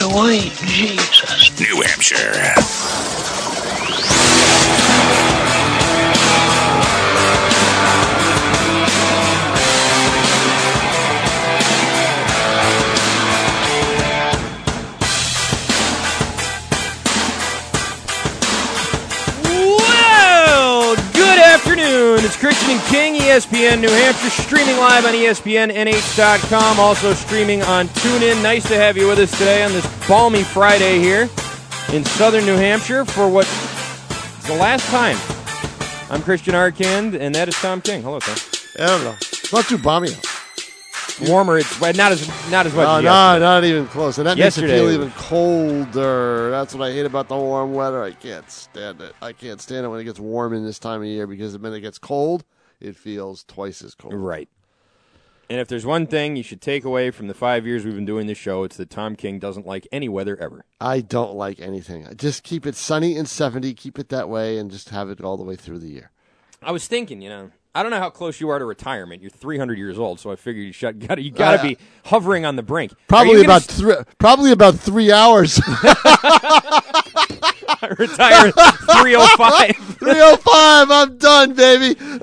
sweet Jesus. New Hampshire. Afternoon. It's Christian and King, ESPN New Hampshire, streaming live on ESPNNH.com, also streaming on TuneIn. Nice to have you with us today on this balmy Friday here in southern New Hampshire for what is the last time. I'm Christian Arkand, and that is Tom King. Hello, Tom. I. It's not too balmy out. Warmer. It's not as not as much No, as no, not even close. And that Yesterday makes it feel even colder. That's what I hate about the warm weather. I can't stand it. I can't stand it when it gets warm in this time of year because the minute it gets cold, it feels twice as cold. Right. And if there's one thing you should take away from the five years we've been doing this show, it's that Tom King doesn't like any weather ever. I don't like anything. Just keep it sunny and 70. Keep it that way and just have it all the way through the year. I was thinking, you know, I don't know how close you are to retirement. You're 300 years old, so I figured you should got you got to Uh, be hovering on the brink. Probably about three. Probably about three hours. s- retire at 305. 305. I'm done, baby.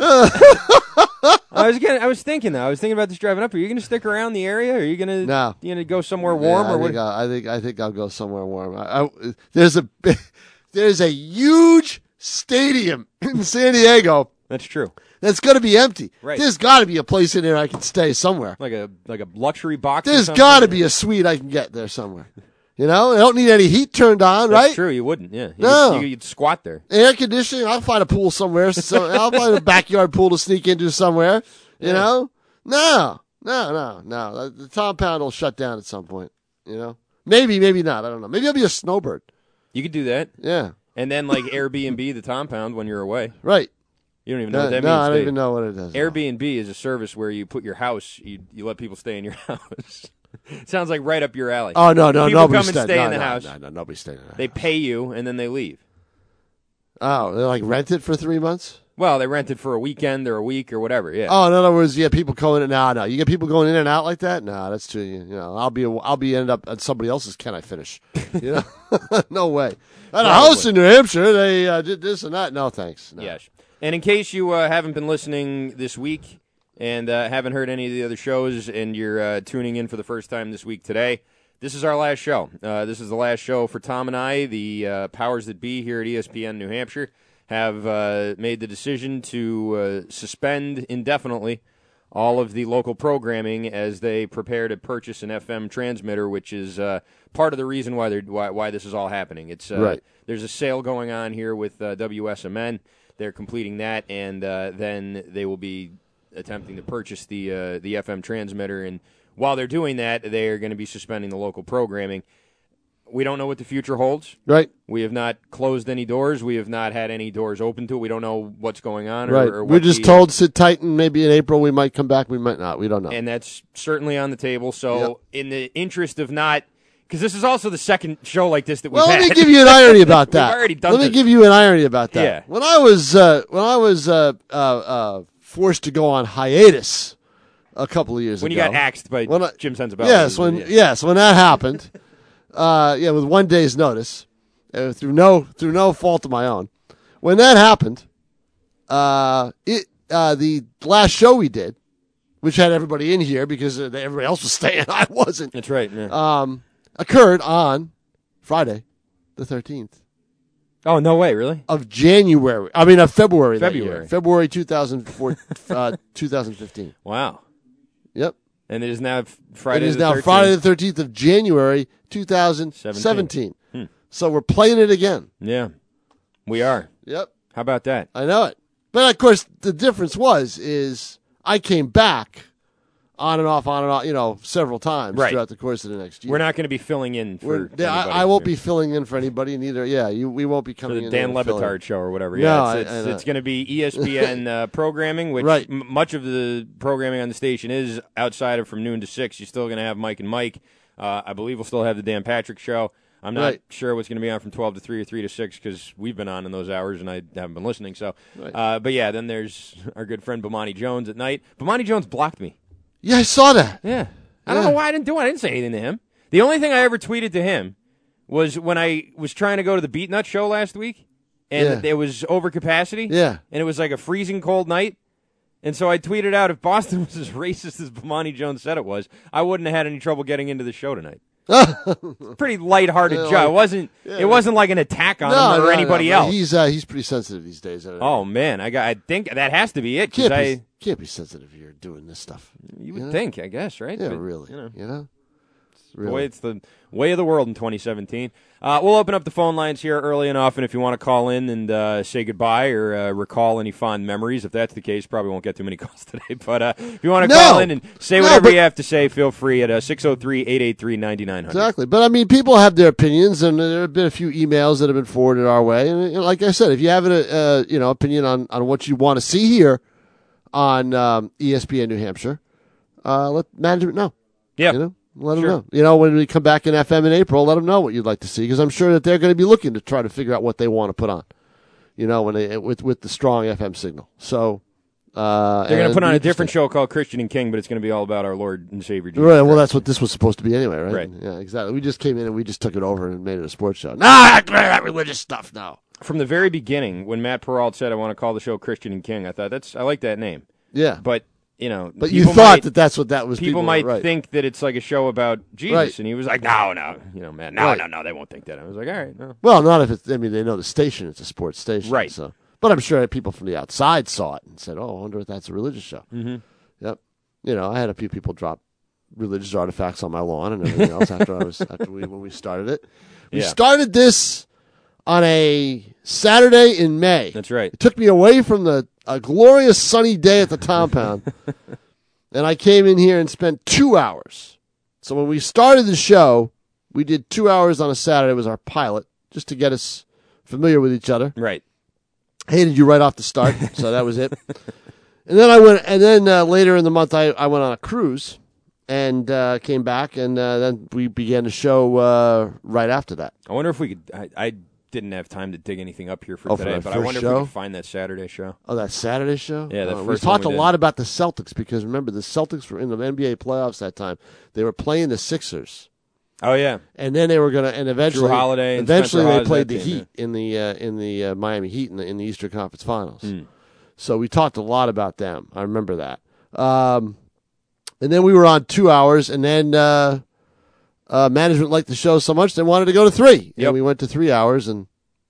I was gonna, I was thinking though. I was thinking about this driving up. Are you going to stick around the area? Are you going to No. you going to go somewhere warm Yeah, or I what? think, I, I think I think I'll go somewhere warm. I, I, there's a there's a huge stadium in San Diego That's true. that's going to be empty. Right. There's got to be a place in there I can stay somewhere. Like a like a luxury box. There's got to be a suite I can get there somewhere. You know, I don't need any heat turned on, That's right? true. You wouldn't. Yeah. You No. Could, you could squat there. Air conditioning. I'll find a pool somewhere. So I'll find a backyard pool to sneak into somewhere. You Yeah. know, no, no, no, no. The compound will shut down at some point. You know, maybe, maybe not. I don't know. Maybe I'll be a snowbird. You could do that, Yeah, and then like Airbnb the compound when you're away. right. You don't even know No, what that no, means. I do don't even know what it is. Airbnb is a service where you put your house, you, you let people stay in your house. Sounds like right up your alley. Oh no, no, people nobody come and stay, no, in the no, house. No, no, nobody staying in the house. They pay you and then they leave. oh, they like rent it for three months. Well, they rent it for a weekend or a week or whatever. Yeah. Oh, in other words, yeah, people going in. No, no, you get people going in and out like that. No, that's too. You know, I'll be, I'll be end up at somebody else's. Can I finish? You know, no way. At a house in New Hampshire, they uh, did this and that. No, thanks. No. Yes. And in case you uh, haven't been listening this week and uh, haven't heard any of the other shows and you're uh, tuning in for the first time this week today, this is our last show. Uh, this is the last show for Tom and I. The uh, powers that be here at ESPN New Hampshire have uh, made the decision to uh, suspend indefinitely all of the local programming as they prepare to purchase an FM transmitter, which is uh, part of the reason why they're why, why this is all happening. It's uh, Right. there's a sale going on here with uh, WSMN. They're completing that, and uh, then they will be attempting to purchase the uh, the FM transmitter. And while they're doing that, they are going to be suspending the local programming. We don't know what the future holds. Right, We have not closed any doors. We have not had any doors open to it. We don't know what's going on. Or, right. or We're just the- told sit tight, and maybe in April we might come back. We might not. We don't know. and that's certainly on the table. So, in the interest of not, because this is also the second show like this that we've well, let had. me give you an irony about that. already done let me this. give you an irony about that. Yeah. When I was uh, when I was uh, uh, uh, forced to go on hiatus a couple of years ago. when you got axed by When I- Jim Sensabella. Yes, when yes, when that happened, uh, yeah, with one day's notice, uh, through no through no fault of my own. When that happened, uh, it uh, the last show we did, which had everybody in here because uh, everybody else was staying, I wasn't, That's right. yeah. um, occurred on Friday, the thirteenth oh no way, really? of January. I mean, of February. February. February two thousand four, uh, two thousand fifteen. Wow. Yep. And it is now Friday. it is the now 13th. Friday the 13th of January 2017. Hmm. So we're playing it again. Yeah, we are. Yep. How about that? I know it. But of course, the difference was is I came back on and off, on and off, you know, several times Right. throughout the course of the next year. We're not going to be filling in for. Yeah, I, I won't be filling in for anybody neither. Yeah, you, we won't be for coming the in. Dan. Le Batard show or whatever. No, Yeah, I- it's, it's, it's going to be ESPN uh, programming, which Right. m- much of the programming on the station is outside of from noon to six. You're still going to have Mike and Mike. Uh, I believe we'll still have the Dan Patrick show. I'm not Right. sure what's going to be on from 12 to 3 or 3 to 6 because we've been on in those hours and I haven't been listening. So, Right. uh, but yeah, then there's our good friend Bomani Jones at night. Bomani Jones blocked me. Yeah, I saw that. Yeah. I don't Yeah. know why I didn't do it. I didn't say anything to him. The only thing I ever tweeted to him was when I was trying to go to the Beat Nut show last week, and Yeah. it was over capacity. Yeah. and it was like a freezing cold night. And so I tweeted out, if Boston was as racist as Bomani Jones said it was, I wouldn't have had any trouble getting into the show tonight. Pretty lighthearted Yeah, joke. It wasn't. it wasn't like an attack on him or no, anybody no, else. He's uh, he's pretty sensitive these days. Oh man, I got. I think that has to be it. can't I, be, can't be sensitive if you're doing this stuff. you would Yeah. think, I guess, right? Yeah, But, really. You know, You know, the way it's the way of the world in 2017. Uh, we'll open up the phone lines here early and often if you want to call in and uh, say goodbye or uh, recall any fond memories. If that's the case, probably won't get too many calls today. But uh, if you want to No. call in and say No, whatever you have to say, feel free at uh, 603 883 9900. Exactly. But I mean, people have their opinions, and there have been a few emails that have been forwarded our way. And like I said, if you have an uh, you know opinion on, on what you want to see here on um, ESPN New Hampshire, uh, let management know. Yeah. You know, let them Sure. know. You know, when we come back in FM in April, let them know what you'd like to see because I'm sure that they're going to be looking to try to figure out what they want to put on. You know, when they with with the strong FM signal. So uh, They're going to put on a different show called Christian and King, but it's going to be all about our Lord and Savior Jesus. Right. Well, that's what this was supposed to be anyway, right? Right. Yeah, exactly. We just came in and we just took it over and made it a sports show. Nah, that religious stuff now. From the very beginning, when Matt Peralt said, I want to call the show Christian and King, I thought, that's I like that name. Yeah. But, you know, But you thought might- that that's what that was. people, were- might right. think that it's like a show about Jesus, Right. and he was like, "No, no, you know, man, no, Right. no, no, they won't think that." I was like, "All right, no." Well, not if it's. I mean, they know the station. It's a sports station, Right. So, but I'm sure people from the outside saw it and said, "Oh, I wonder if that's a religious show." Mm-hmm. Yep. You know, I had a few people drop religious artifacts on my lawn and everything else after I was after we when we started it. We Yeah. started this on a Saturday in May. That's right. It took me away from the a glorious sunny day at the compound, and I came in here and spent two hours. So when we started the show, we did two hours on a Saturday. It was our pilot, just to get us familiar with each other. Right. Hated you right off the start, so that was it. And then I went, and then uh, later in the month, I, I went on a cruise and uh, came back, and uh, then we began the show uh, right after that. I wonder if we could. I, I didn't have time to dig anything up here for Oh, today, that but I wonder if we can find that Saturday show. Oh, that Saturday show. Yeah, the Uh, we talked we a lot about the Celtics because remember the Celtics were in the NBA playoffs that time. They were playing the Sixers, Oh yeah, and then they were gonna, and eventually, Holiday and eventually they played the Heat in the uh, in the uh, Miami Heat in the, in the Eastern Conference Finals. Hmm. So we talked a lot about them. I remember that. Um, and then we were on two hours, and then uh, uh, management liked the show so much they wanted to go to three, Yep. and we went to three hours, and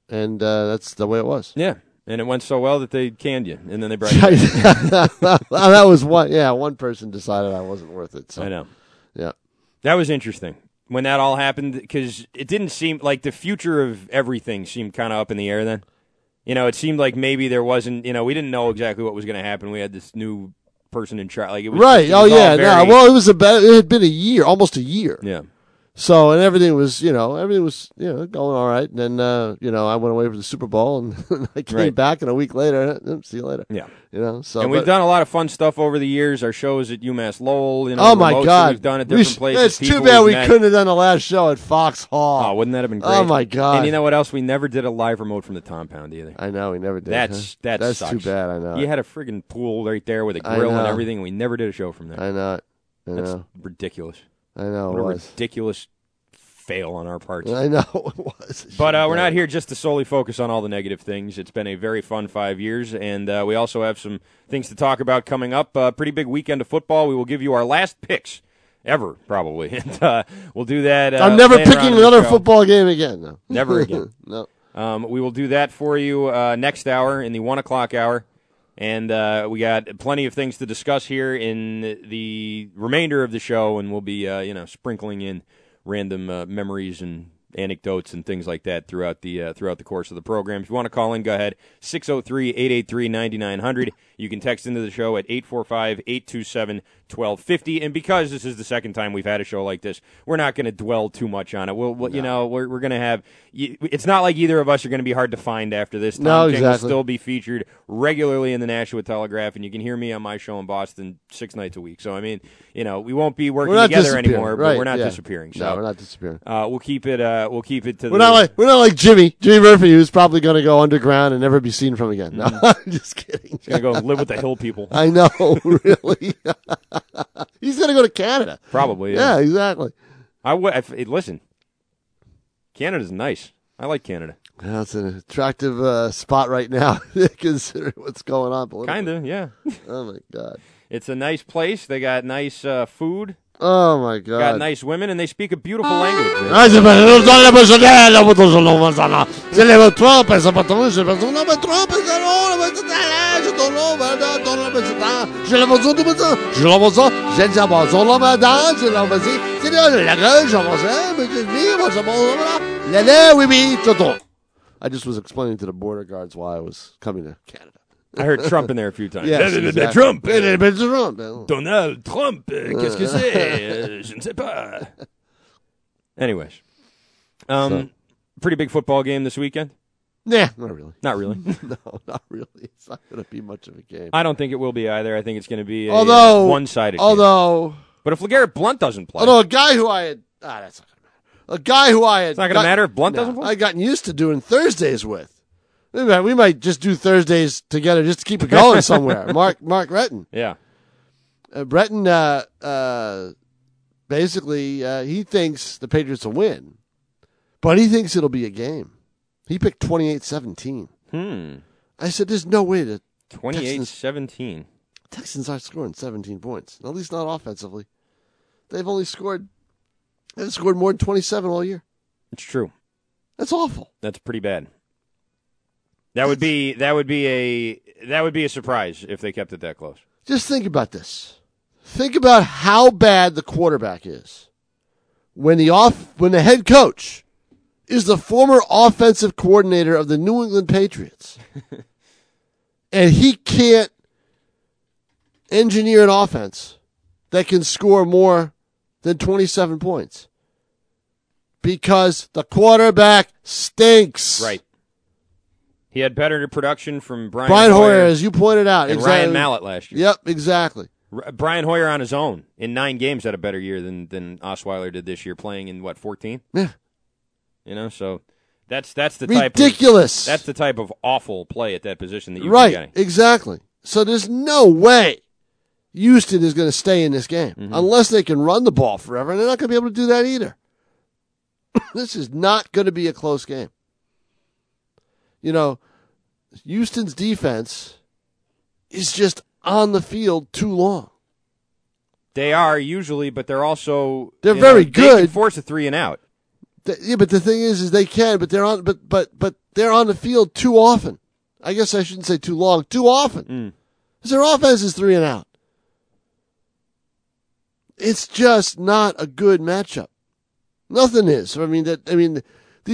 and uh, that's the way it was. yeah, and it went so well that they canned you, and then they brought you. that was one. Yeah, one person decided I wasn't worth it. So I know. yeah, That was interesting when that all happened because it didn't seem like the future of everything seemed kind of up in the air then. You know, it seemed like maybe there wasn't. You know, we didn't know exactly what was going to happen. We had this new person in charge. Like it was right. it Oh was all yeah. very- well, it was about. It had been a year, almost a year. yeah. So and everything was, you know, everything was, you know, going all right. And then, uh, you know, I went away for the Super Bowl, and I came Right. back, and a week later, eh, see you later. Yeah. You know, so and we've but- done a lot of fun stuff over the years. Our shows at UMass Lowell, you know, Oh my God! we've done at We different sh- places. It's too bad we've met. couldn't have done the last show at Fox Hall. Oh, wouldn't that have been great? Oh, my God. And you know what else? We never did a live remote from the compound either. I know we never did. That's huh? that that's sucks. too bad. I know. You had a friggin' pool right there with a grill and everything. and We never did a show from there. I know. I That's know. ridiculous. I know. What It a was. ridiculous fail on our parts. I know it was. But uh, we're not here just to solely focus on all the negative things. It's been a very fun five years, and uh, we also have some things to talk about coming up. Uh, pretty big weekend of football. We will give you our last picks ever, probably, and uh, we'll do that. Uh, I'm never picking another football game again. No. Never again. no. Um, we will do that for you uh, next hour in the one o'clock hour. And uh, we got plenty of things to discuss here in the remainder of the show, and we'll be, uh, you know, sprinkling in random uh, memories and anecdotes and things like that throughout the uh, throughout the course of the program. If you want to call in, go ahead 603-883-9900. You can text into the show at 845-827-1250. And because this is the second time we've had a show like this, we're not going to dwell too much on it. We'll, we'll you know, we're, we're going to have. It's not like either of us are going to be hard to find after this. Tom No, King will exactly. still be featured regularly in the Nashua Telegraph, and you can hear me on my show in Boston six nights a week. So I mean, you know, we won't be working together anymore, right, but we're not yeah. disappearing. So No, we're not disappearing. uh, we'll keep it. Uh, we'll keep it to We're the. not like we're not like Jimmy, Jimmy Murphy, who's probably going to go underground and never be seen from again. No, Mm-hmm. I'm just kidding. gonna go live with the hill people. I know, really. He's going to go to Canada. Probably. Yeah, Yeah. exactly. I would. hey, Listen, Canada's nice. I like Canada. That's an attractive uh, spot right now, considering what's going on. Kind of, yeah. Oh my god. It's a nice place. They got nice uh, food, Oh my god. got nice women, and they speak a beautiful language. Ah. I just was explaining to the border guards why I was coming to Canada. I heard Trump in there a few times. Yes, exactly. Trump. Le- le- le Trump. Donald Trump. euh, Qu'est-ce que c'est Euh, Je ne sais pas. Anyways, um, pretty big football game this weekend. Nah, not really. Not really. No, not really. It's not going to be much of a game. I don't think it will be either. I think it's going to be a Although, uh, one-sided. game. although, but if LeGarrette Blount doesn't play, although a guy who I had, ah, that's not going to matter. A guy who I had, It's not gonna matter if Blount No, doesn't play? I gotten used to doing Thursdays with. We might, we might just do Thursdays together just to keep it going somewhere. Mark, Mark Retton, yeah, uh, Breton, uh, uh, basically, uh, he thinks the Patriots will win, but he thinks it'll be a game. He picked 28-17. hmm, I said, "There's no way the 28-17. Texans aren't scoring 17 points. At least not offensively. They've only scored. They've scored more than 27 all year. It's true. That's awful. That's pretty bad. That would be that would be a that would be a surprise if they kept it that close. Just think about this. Think about how bad the quarterback is when the off when the head coach is the former offensive coordinator of the New England Patriots, and he can't engineer an offense that can score more than 27 points because the quarterback stinks. Right. He had better production from Brian, Brian Hoyer, as you pointed out, and exactly. Ryan Mallett last year. Yep, exactly. R- Brian Hoyer on his own in nine games had a better year than than Osweiler did this year, playing in what fourteen. Yeah. You know, so that's that's the type Ridiculous. Of, that's the type of awful play at that position that you've right, getting. exactly. So there's no way Houston is going to stay in this game Mm-hmm. unless they can run the ball forever, and they're not going to be able to do that either. this is not going to be a close game. You know, Houston's defense is just on the field too long. They are usually, but they're also They're very know, They can good. force a three and out. Yeah, but the thing is, is they can, but they're on, but but but they're on the field too often. I guess I shouldn't say too long, too often. Mm. 'Cause their offense is three and out. It's just not a good matchup. Nothing is. I mean that. I mean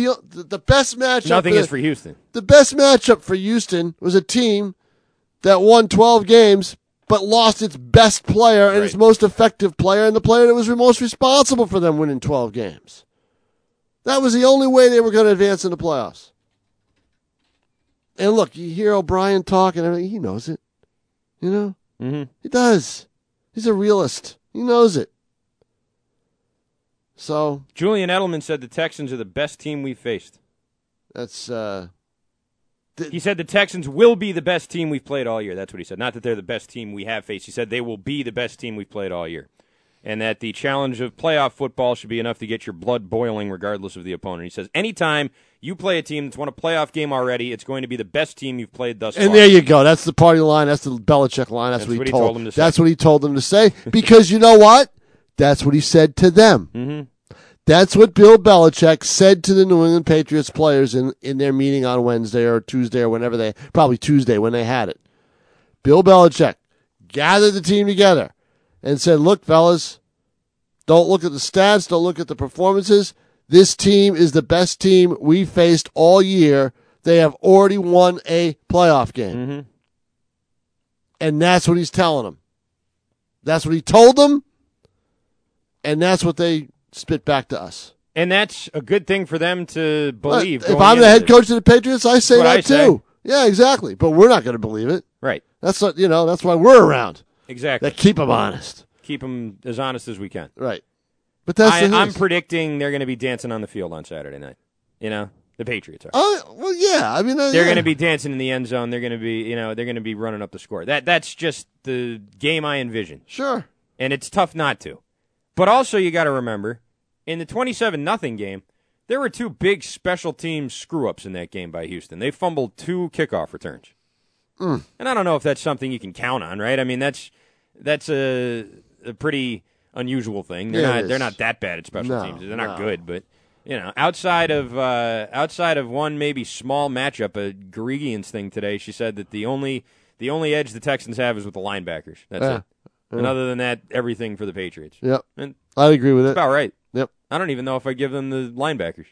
the the, best matchup. Nothing for is for Houston. the best matchup for Houston was a team that won twelve games but lost its best player and its most effective player and the player that was most responsible for them winning twelve games. That was the only way they were going to advance in the playoffs. And look, you hear O'Brien talk, and everything, he knows it. You know, Mm-hmm. he does. He's a realist. He knows it. So Julian Edelman said the Texans are the best team we've faced. that's uh, He said the Texans will be the best team we've played all year. That's what he said. Not that they're the best team we have faced. He said they will be the best team we've played all year. And that the challenge of playoff football should be enough to get your blood boiling regardless of the opponent. He says anytime you play a team that's won a playoff game already, it's going to be the best team you've played thus And far. And there you go. That's the party line. That's the Belichick line. That's, That's what, he, what he told. told them to say. That's what he told them to say. Because you know what? That's what he said to them. Mhm. That's what Bill Belichick said to the New England Patriots players in, in their meeting on Wednesday or Tuesday or whenever they, probably Tuesday when they had it. Bill Belichick gathered the team together and said, look, fellas, don't look at the stats. Don't look at the performances. This team is the best team we faced all year. They have already won a playoff game. Mhm. And that's what he's telling them. That's what he told them. And that's what they spit back to us. And that's a good thing for them to believe. if I'm the head coach of the Patriots, I say that I too. Yeah, exactly. But we're not going to believe it. Right. That's what, you know, that's why we're around. Exactly. That keep them honest. Keep them as honest as we can. Right. But that's I, I'm predicting they're going to be dancing on the field on Saturday night. You know, the Patriots are. Oh, well, yeah. I mean, uh, They're yeah. going to be dancing in the end zone. They're going to be, you know, they're going to be running up the score. That that's just the game I envision, Sure. and it's tough not to. But also, you got to remember, in the 27 nothing game, there were two big special teams screw ups in that game by Houston. They fumbled two kickoff returns. Hmm. And I don't know if that's something you can count on, right? I mean, that's that's a, a pretty unusual thing. They're Yeah, not they're not that bad at special No, teams. They're not no. good, but you know, outside of uh, outside of one maybe small matchup, a Garigians thing today, she said that the only the only edge the Texans have is with the linebackers. That's Yeah. it. And other than that, everything for the Patriots. Yep. And I agree with it. about right. Yep. I don't even know if I give them the linebackers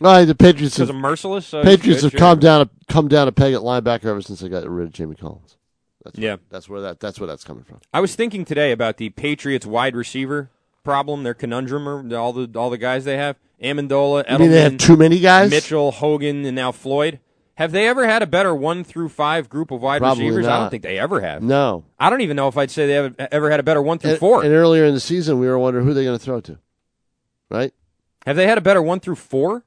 right, the Patriots because have, I'm merciless. So Patriots have come down a, come down a peg at linebacker ever since they got rid of Jamie Collins. That's Yeah. That's where that that's where that's coming from. I was thinking today about the Patriots wide receiver problem, their conundrum, or all the all the guys they have: Amendola, I mean, they have Edelman, too many guys. Mitchell, Hogan, and now Floyd. Have they ever had a better one through five group of wide Probably receivers? I don't think they ever have. No. I don't even know if I'd say they have ever had a better one through And, four. and earlier in the season, we were wondering who they're going to throw to. Right. have they had a better one through four?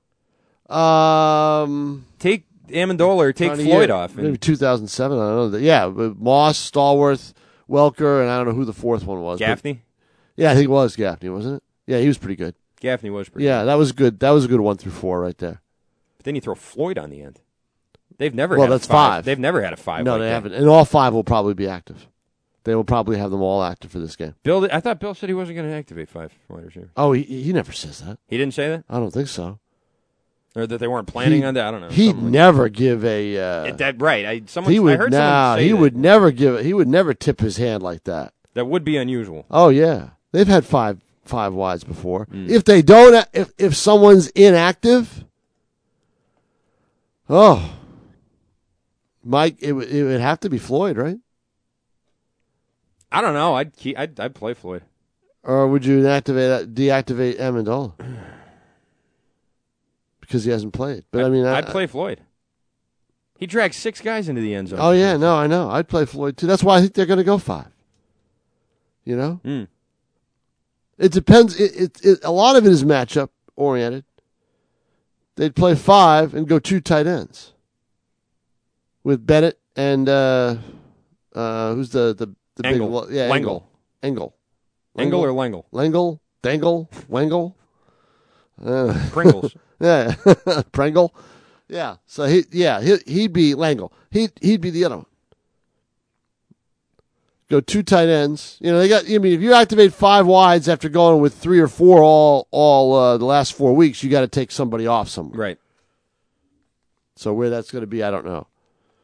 Um. Take Amendola or take Floyd year, off. and- Maybe 2007. I don't know. Yeah, but Moss, Stallworth, Welker, and I don't know who the fourth one was. but- Gaffney. yeah, I think it was Gaffney, wasn't it? Yeah, he was pretty good. Gaffney was pretty. Yeah, that was good. That was a good one through four right there. But then you throw Floyd on the end. They've never Well, had that's a five. five. They've never had a five. no, like they that. haven't. And all five will probably be active. They will probably have them all active for this game. Bill, I thought Bill said he wasn't going to activate five wide receivers. Oh, he, he never says that. He didn't say that, I don't think so. or that they weren't planning He- on that. I don't know. He'd like never give a. Uh, that. That- right. I someone he I would heard nah, someone say He that. would never give. He would never tip his hand like that. That would be unusual. Oh yeah, they've had five five wides before. Hmm. If they don't, if if someone's inactive, oh, Mike, it would it would have to be Floyd, right? I don't know. I'd keep, I'd, I'd play Floyd. Or would you inactivate deactivate Amendola because he hasn't played? But I mean, I, I'd play Floyd. He dragged six guys into the end zone. Oh yeah, no, I know. I'd play Floyd too. That's why I think they're going to go five. You know, Mm. it depends. It, it, it a lot of it is matchup oriented. They'd play five and go two tight ends with Bennett and uh, uh, who's the the, the big Engel. wa- yeah Lengel. Engel Engel or Langle? Langle, Dangle Wangle. uh, Pringles. yeah Pringle yeah so he yeah he he'd be Langle he he'd be the other one. Go two tight ends. You know they got. I mean, if you activate five wides after going with three or four all all uh, the last four weeks, you got to take somebody off somewhere. right. So where that's going to be, I don't know.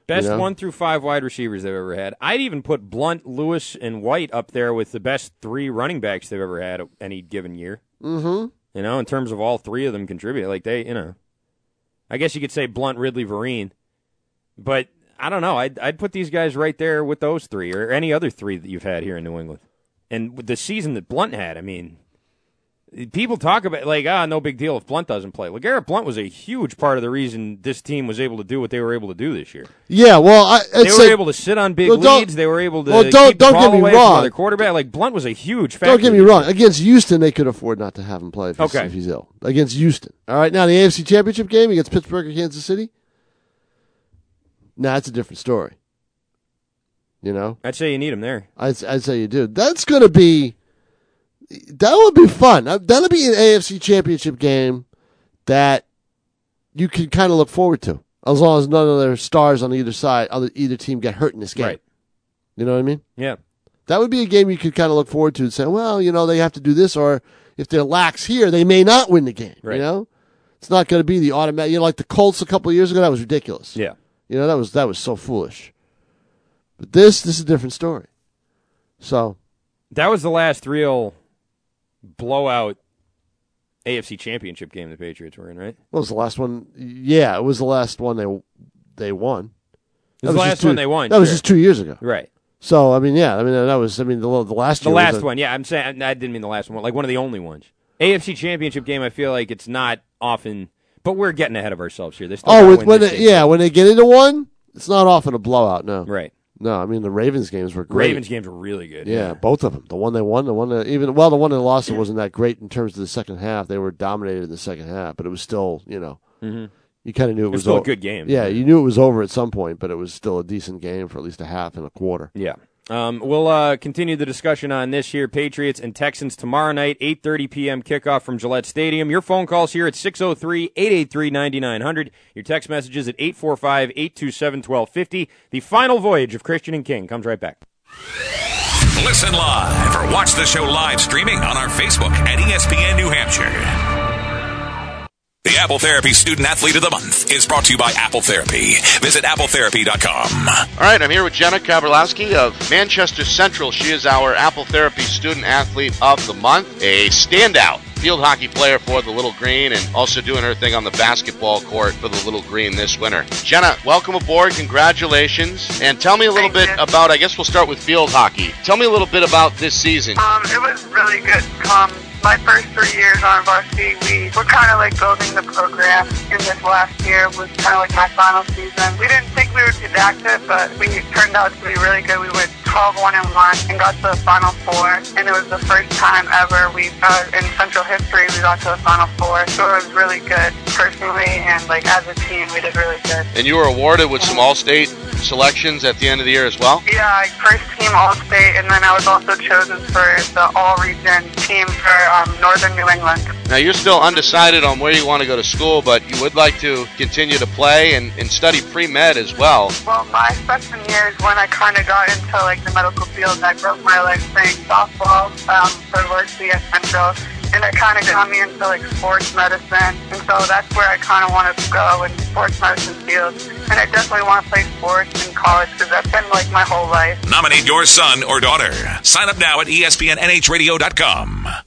Best You know? one through five wide receivers they've ever had. I'd even put Blount, Lewis, and White up there with the best three running backs they've ever had any given year. Mm-hmm. You know, in terms of all three of them contribute. Like they, you know, I guess you could say Blount, Ridley, Vereen, but I don't know. I'd I'd put these guys right there with those three or any other three that you've had here in New England. And the season that Blount had, I mean, people talk about like ah, no big deal if Blount doesn't play. LeGarrette Blount was a huge part of the reason this team was able to do what they were able to do this year. Yeah, well, I, They were able to sit on big Well, leads. They were able to well, don't- keep the don't ball get me wrong. their quarterback. Like Blount was a huge factor. Don't get me wrong. Against Houston, they could afford not to have him play if he's, Okay. if he's ill. Against Houston. All right, now the AFC Championship game against Pittsburgh or Kansas City. Now that's a different story. You know, I'd say you need him there. I'd, I'd say you do. That's going to be. That would be fun. Uh, That'll be an AFC Championship game that you can kind of look forward to, as long as none of their stars on either side, other either team get hurt in this game. Right. You know what I mean? Yeah. That would be a game you could kind of look forward to and say, well, you know, they have to do this, or if they're lax here, they may not win the game. Right. You know, it's not going to be the automatic. You know, like the Colts a couple of years ago, that was ridiculous. Yeah. You know, that was that was so foolish. But this, this is a different story. So That was the last real blowout AFC Championship game the Patriots were in, right? what was the last one? Yeah, it was the last one they they won. It was the last two- one they won. That was just two years ago. right. So I mean, yeah, I mean that was I mean the the last The year was last a- one. Yeah, I'm saying I didn't mean the last one. Like one of the only ones. AFC Championship game. I feel like it's not often, but we're getting ahead of ourselves here. They still Oh, with, when they, yeah, when they get into one, it's not often a blowout. No, Right. No. I mean the Ravens games were great. Ravens games were really good. Yeah, both of them. The one they won, the one that even well, the one they lost it wasn't that great in terms of the second half. They were dominated in the second half, but it was still, you know, mm-hmm. you kind of knew it, It was was still a o- good game. Yeah, you knew it was over at some point, but it was still a decent game for at least a half and a quarter. Yeah. Um, we'll uh, continue the discussion on this here. Patriots and Texans tomorrow night, 8.30 p.m. kickoff from Gillette Stadium. Your phone calls here at 603-883-9900. Your text messages at 845-827-1250. The final voyage of Christian and King comes right back. Listen live or watch the show live streaming on our Facebook at ESPN New Hampshire. The Apple Therapy Student Athlete of the Month is brought to you by Apple Therapy. Visit appletherapy.com. All right, I'm here with Jenna Kaberlowski of Manchester Central. She is our Apple Therapy Student Athlete of the Month, a standout field hockey player for the Little Green and also doing her thing on the basketball court for the Little Green this winter. Jenna, welcome aboard. Congratulations. And tell me a little Thank bit you. about, I guess we'll start with field hockey. Tell me a little bit about this season. Um, it was really good. Um, my first three years on varsity, we were kind of like building the program. And this last year was kind of like my final season. We didn't think we would be that good, but we turned out to be really good. We went 12 1 and 1 and got to the final four. And it was the first time ever we, uh, in Central history, we got to the final four. So it was really good personally and like as a team, we did really good. And you were awarded with some All-State selections at the end of the year as well. Yeah, I first team All State, and then I was also chosen for the All Region team for um, Northern New England. Now you're still undecided on where you want to go to school, but you would like to continue to play and, and study pre-med as well. Well, my freshman year is when I kind of got into like the medical field. I broke my leg playing softball um, for varsity at Central, and it kind of got me into like sports medicine, and so that's where I kind of want to go in sports medicine field. And I definitely want to play sports in college because that's been like my whole life. Nominate your son or daughter. Sign up now at ESPNNHradio.com.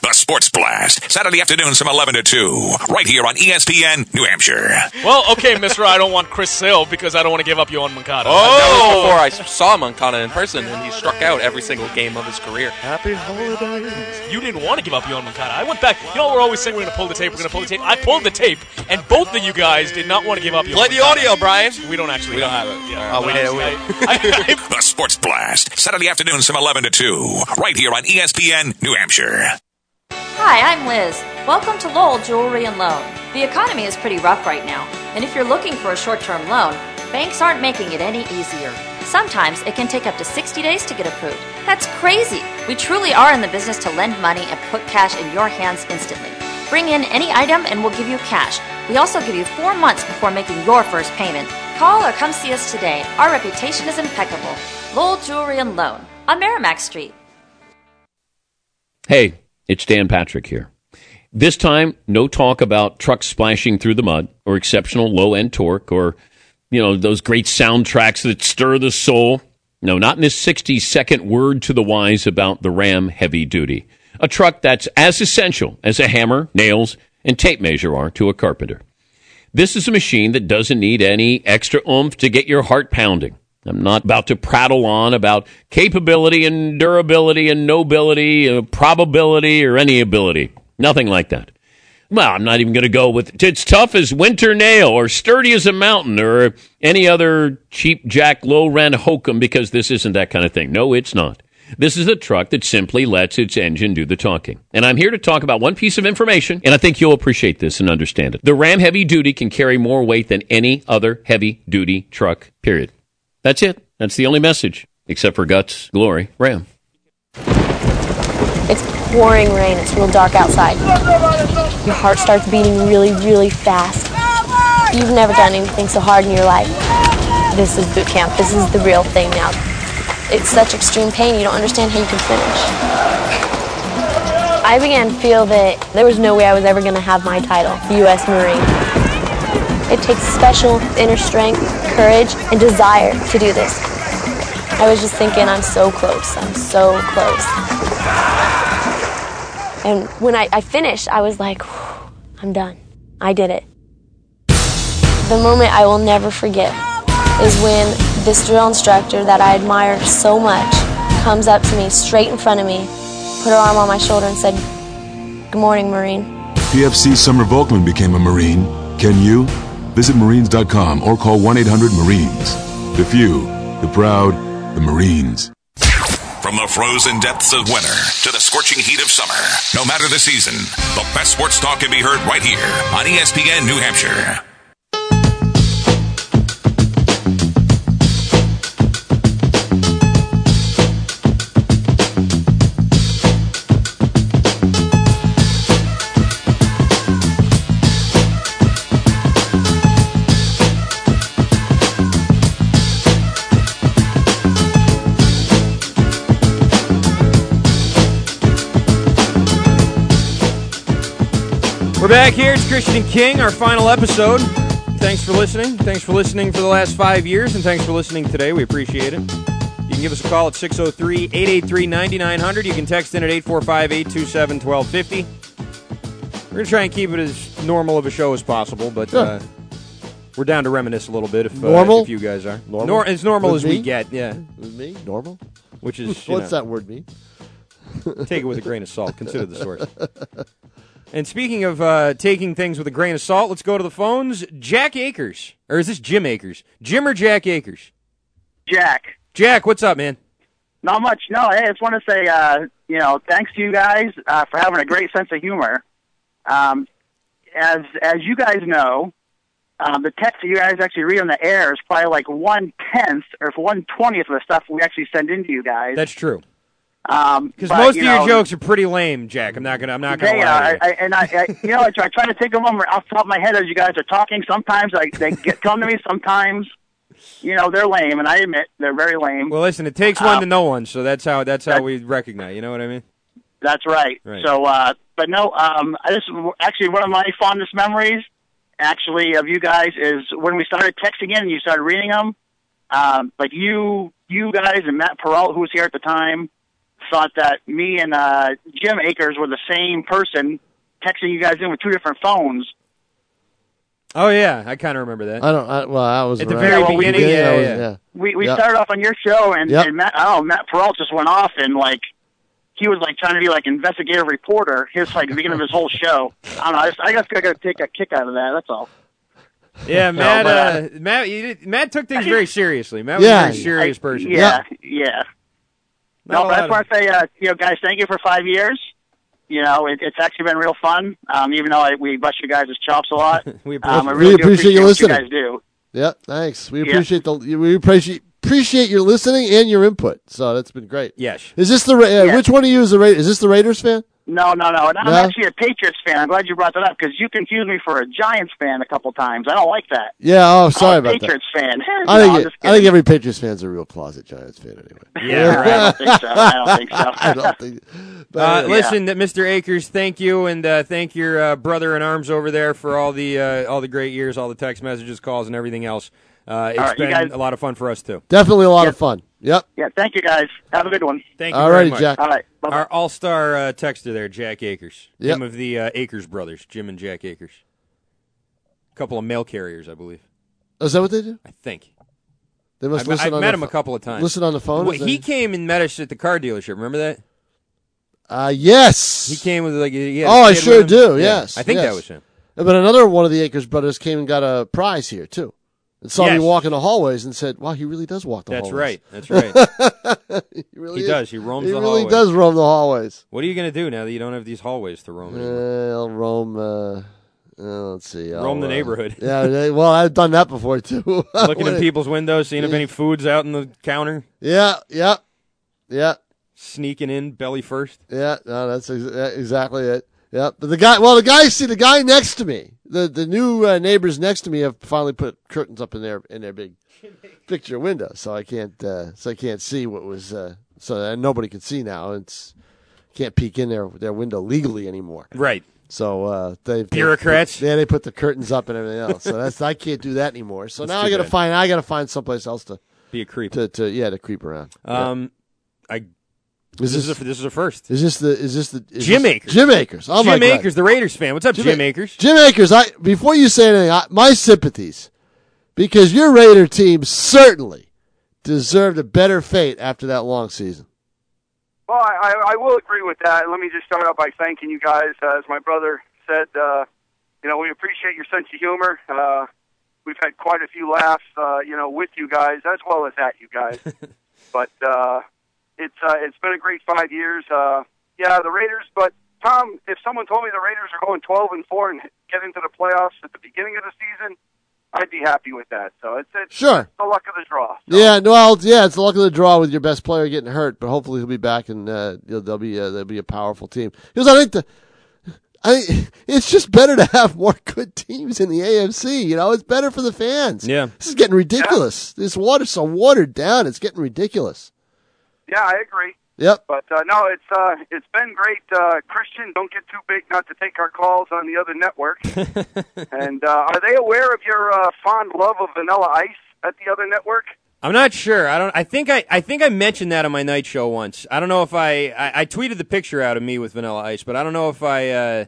The Sports Blast, Saturday afternoons from 11 to 2, right here on ESPN New Hampshire. Well, okay, Mister, I don't want Chris Sale because I don't want to give up Yoan Moncada. That was oh! before I saw Moncada in person, and he struck out every single game of his career. Happy holidays. You didn't want to give up Yoan Moncada. I went back. You know, we're always saying we're going to pull the tape. We're going to pull the tape. I pulled the tape, and both of you guys did not want to give up Yoan Play the audio, Brian. We don't actually. We don't have it. Yeah. Oh, we did- we- I- I- The Sports Blast, Saturday afternoons from 11 to 2, right here on ESPN New Hampshire. Hi, I'm Liz. Welcome to Lowell Jewelry and Loan. The economy is pretty rough right now, and if you're looking for a short term loan, banks aren't making it any easier. Sometimes it can take up to 60 days to get approved. That's crazy! We truly are in the business to lend money and put cash in your hands instantly. Bring in any item and we'll give you cash. We also give you four months before making your first payment. Call or come see us today. Our reputation is impeccable. Lowell Jewelry and Loan on Merrimack Street. Hey, it's Dan Patrick here. This time, no talk about trucks splashing through the mud or exceptional low end torque or, you know, those great soundtracks that stir the soul. No, not in this 60 second word to the wise about the Ram Heavy Duty. A truck that's as essential as a hammer, nails, and tape measure are to a carpenter. This is a machine that doesn't need any extra oomph to get your heart pounding. I'm not about to prattle on about capability and durability and nobility, uh, probability, or any ability. Nothing like that. Well, I'm not even going to go with it's tough as winter nail or sturdy as a mountain or any other cheap jack low rent hokum because this isn't that kind of thing. No, it's not. This is a truck that simply lets its engine do the talking. And I'm here to talk about one piece of information, and I think you'll appreciate this and understand it. The Ram Heavy Duty can carry more weight than any other heavy duty truck, period. That's it. That's the only message, except for guts, glory, Ram. It's pouring rain. It's real dark outside. Your heart starts beating really, really fast. You've never done anything so hard in your life. This is boot camp. This is the real thing now. It's such extreme pain, you don't understand how you can finish. I began to feel that there was no way I was ever going to have my title, U.S. Marine. It takes special inner strength, courage, and desire to do this. I was just thinking, I'm so close. I'm so close. And when I, I finished, I was like, I'm done. I did it. The moment I will never forget is when this drill instructor that I admire so much comes up to me straight in front of me, put her arm on my shoulder, and said, Good morning, Marine. PFC Summer Volkman became a Marine. Can you? Visit Marines.com or call 1 800 Marines. The few, the proud, the Marines. From the frozen depths of winter to the scorching heat of summer, no matter the season, the best sports talk can be heard right here on ESPN New Hampshire. We're back here. It's Christian King, our final episode. Thanks for listening. Thanks for listening for the last five years, and thanks for listening today. We appreciate it. You can give us a call at 603 883 9900. You can text in at 845 827 1250. We're going to try and keep it as normal of a show as possible, but uh, we're down to reminisce a little bit if, uh, if you guys are. Normal? Nor- as normal With as we get, yeah. With me? Normal? Which is, What's know, that word mean? take it with a grain of salt. Consider the source. And speaking of uh, taking things with a grain of salt, let's go to the phones. Jack Akers. Or is this Jim Akers? Jim or Jack Akers? Jack. Jack, what's up, man? Not much. No, hey, I just want to say, uh, you know, thanks to you guys uh, for having a great sense of humor. Um, as as you guys know, um, the text that you guys actually read on the air is probably like one tenth or one twentieth of the stuff we actually send into you guys. That's true. Um, Because but, most of your jokes are pretty lame, Jack. I'm not gonna. I'm not gonna They are. I, and I, I, you know, I try, I try to think of them off the top of my head as you guys are talking. Sometimes I, they get come to me. Sometimes, you know, they're lame, and I admit they're very lame. Well, listen, it takes one Um, to know one, so that's how that's how we recognize. You know what I mean? That's right. Right. So, uh, but no, um, I just actually one of my fondest memories, actually, of you guys is when we started texting in and you started reading them. Um, like you, you guys and Matt Peralt, who was here at the time, thought that me and uh, Jim Akers were the same person, texting you guys in with two different phones. Oh yeah, I kind of remember that. I don't. I, well, I was At the around. very Yeah, well, beginning. we- yeah, I was- yeah. yeah. We we Yep. started off on your show, and, Yep. and Matt, oh, Matt Peralt just went off and like he was like trying to be like investigative reporter. His like the beginning of his whole show. I don't know. I just I just gotta take a kick out of that. That's all. Yeah, No, Matt. but, uh, Matt. You Matt took things very seriously. Matt Yeah. was a very serious I- person. Yeah, yeah. Not No, a but I lot just want to say, uh, you know, guys, thank you for five years. You know, it, it's actually been real fun. Um, even though I, we bust you guys' chops a lot, we um, I We really do appreciate you what listening. you guys do. Yeah, thanks. We Yeah. appreciate the we appreciate appreciate your listening and your input. So that's been great. Yes. Is this the Ra- uh, Yeah. which one of you is the Ra- is this the Raiders fan? No, no, no. And I'm No? actually a Patriots fan. I'm glad you brought that up because you confused me for a Giants fan a couple times. I don't like that. Yeah. Oh, sorry I'm a about Patriots fan. that. I No, I'm think it, I think every Patriots fan's a real closet Giants fan anyway. Yeah, right. I don't think so. I don't think so. I don't think. But, Uh, yeah. listen, Mr. Akers, thank you, and uh, thank your uh, brother in arms over there for all the uh, all the great years, all the text messages, calls, and everything else. Uh, it's right, been guys- a lot of fun for us too. Definitely a lot of fun. Yep. Yeah, thank you guys. Have a good one. Thank you All very righty, much. Jack. All right. Bye-bye. Our all-star uh, texter there, Jack Akers, Yep. him of the uh, Akers brothers, Jim and Jack Akers. A couple of mail carriers, I believe. Oh, Is that what they do? I think. They must I've, listen I've on met the him a couple of times. Listen on the phone. Well, he that- came and met us at the car dealership. Remember that? Uh, yes. He came with like. He had oh, I sure with him. do. Yeah, Yes. I think yes. that was him. But another one of the Akers brothers came and got a prize here too, and saw Yes. me walk in the hallways and said, "Wow, he really does walk the That's hallways." That's right. That's right. he really He does. He roams He the really hallways. does roam the hallways. What are you going to do now that you don't have these hallways to roam? Uh. I'll roam. Uh, uh, let's see. Roam I'll, the uh, neighborhood. yeah. Well, I've done that before too. Looking in people's windows, seeing if any food's out in the counter, Yeah. Yeah. Yeah. sneaking in belly first. Yeah, no, that's ex- exactly it. Yeah, but the guy, well, the guy, see, the guy next to me, the the new uh, neighbors next to me have finally put curtains up in their in their big picture window, so I can't, uh, so I can't see what was, uh, so that nobody can see now. It's can't peek in their their window legally anymore. Right. So uh, they've Bureaucrats. yeah, they put the curtains up and everything else. So that's I can't do that anymore. So That's now I got to bad. find I got to find someplace else to Be a creep. to, to yeah to creep around. Um, I. Is this, this- is a, this is a first. Is this the is this the is Jim this- Akers. Jim Akers. Oh my Jim God. Akers, the Raiders fan. What's up, Jim, A- Akers? Jim Akers. I before you say anything, I, my sympathies because your Raider team certainly deserved a better fate after that long season. Well, I, I, I will agree with that. Let me just start out by thanking you guys. Uh, as my brother said, uh, you know, we appreciate your sense of humor. Uh, we've had quite a few laughs, uh, you know, with you guys as well as at you guys. but uh, it's uh, it's been a great five years. Uh, yeah, the Raiders. But Tom, if someone told me the Raiders are going twelve and four and get into the playoffs at the beginning of the season, I'd be happy with that. So it's, it's Sure. the luck of the draw. Yeah, no, well, yeah, it's the luck of the draw with your best player getting hurt, but hopefully he'll be back and uh, you know, they'll be uh, they'll be a powerful team. Because I think the, I it's just better to have more good teams in the AFC. You know, it's better for the fans. Yeah. this is getting ridiculous. This water's so watered down. It's getting ridiculous. Yeah, I agree. Yep. But uh, no, it's uh, it's been great. Uh, Christian, don't get too big not to take our calls on the other network. and uh, are they aware of your uh, fond love of Vanilla Ice at the other network? I'm not sure. I don't. I think I. I think I mentioned that on my night show once. I don't know if I. I, I tweeted the picture out of me with Vanilla Ice, but I don't know if I. Uh,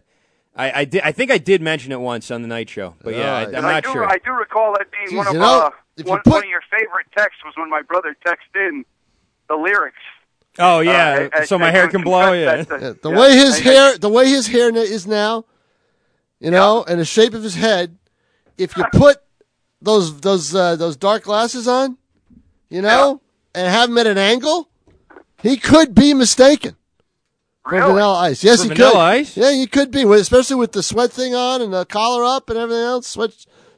I, I did. I think I did mention it once on the night show, but yeah, I, I'm And I not do, sure. I do recall that being Jeez, one of you know, uh, one, put- one of your favorite texts was when my brother texted in the lyrics. oh yeah, uh, so my I- hair I can blow. Yeah. the- the Yeah, way his hair, the way his hair is now, you know, and the shape of his head. If you put those those uh, those dark glasses on, you know, and have him at an angle, he could be mistaken for Vanilla Ice. Yes, For he Vanilla could. Ice? Yeah, he could be, especially with the sweat thing on and the collar up and everything else. Sweat,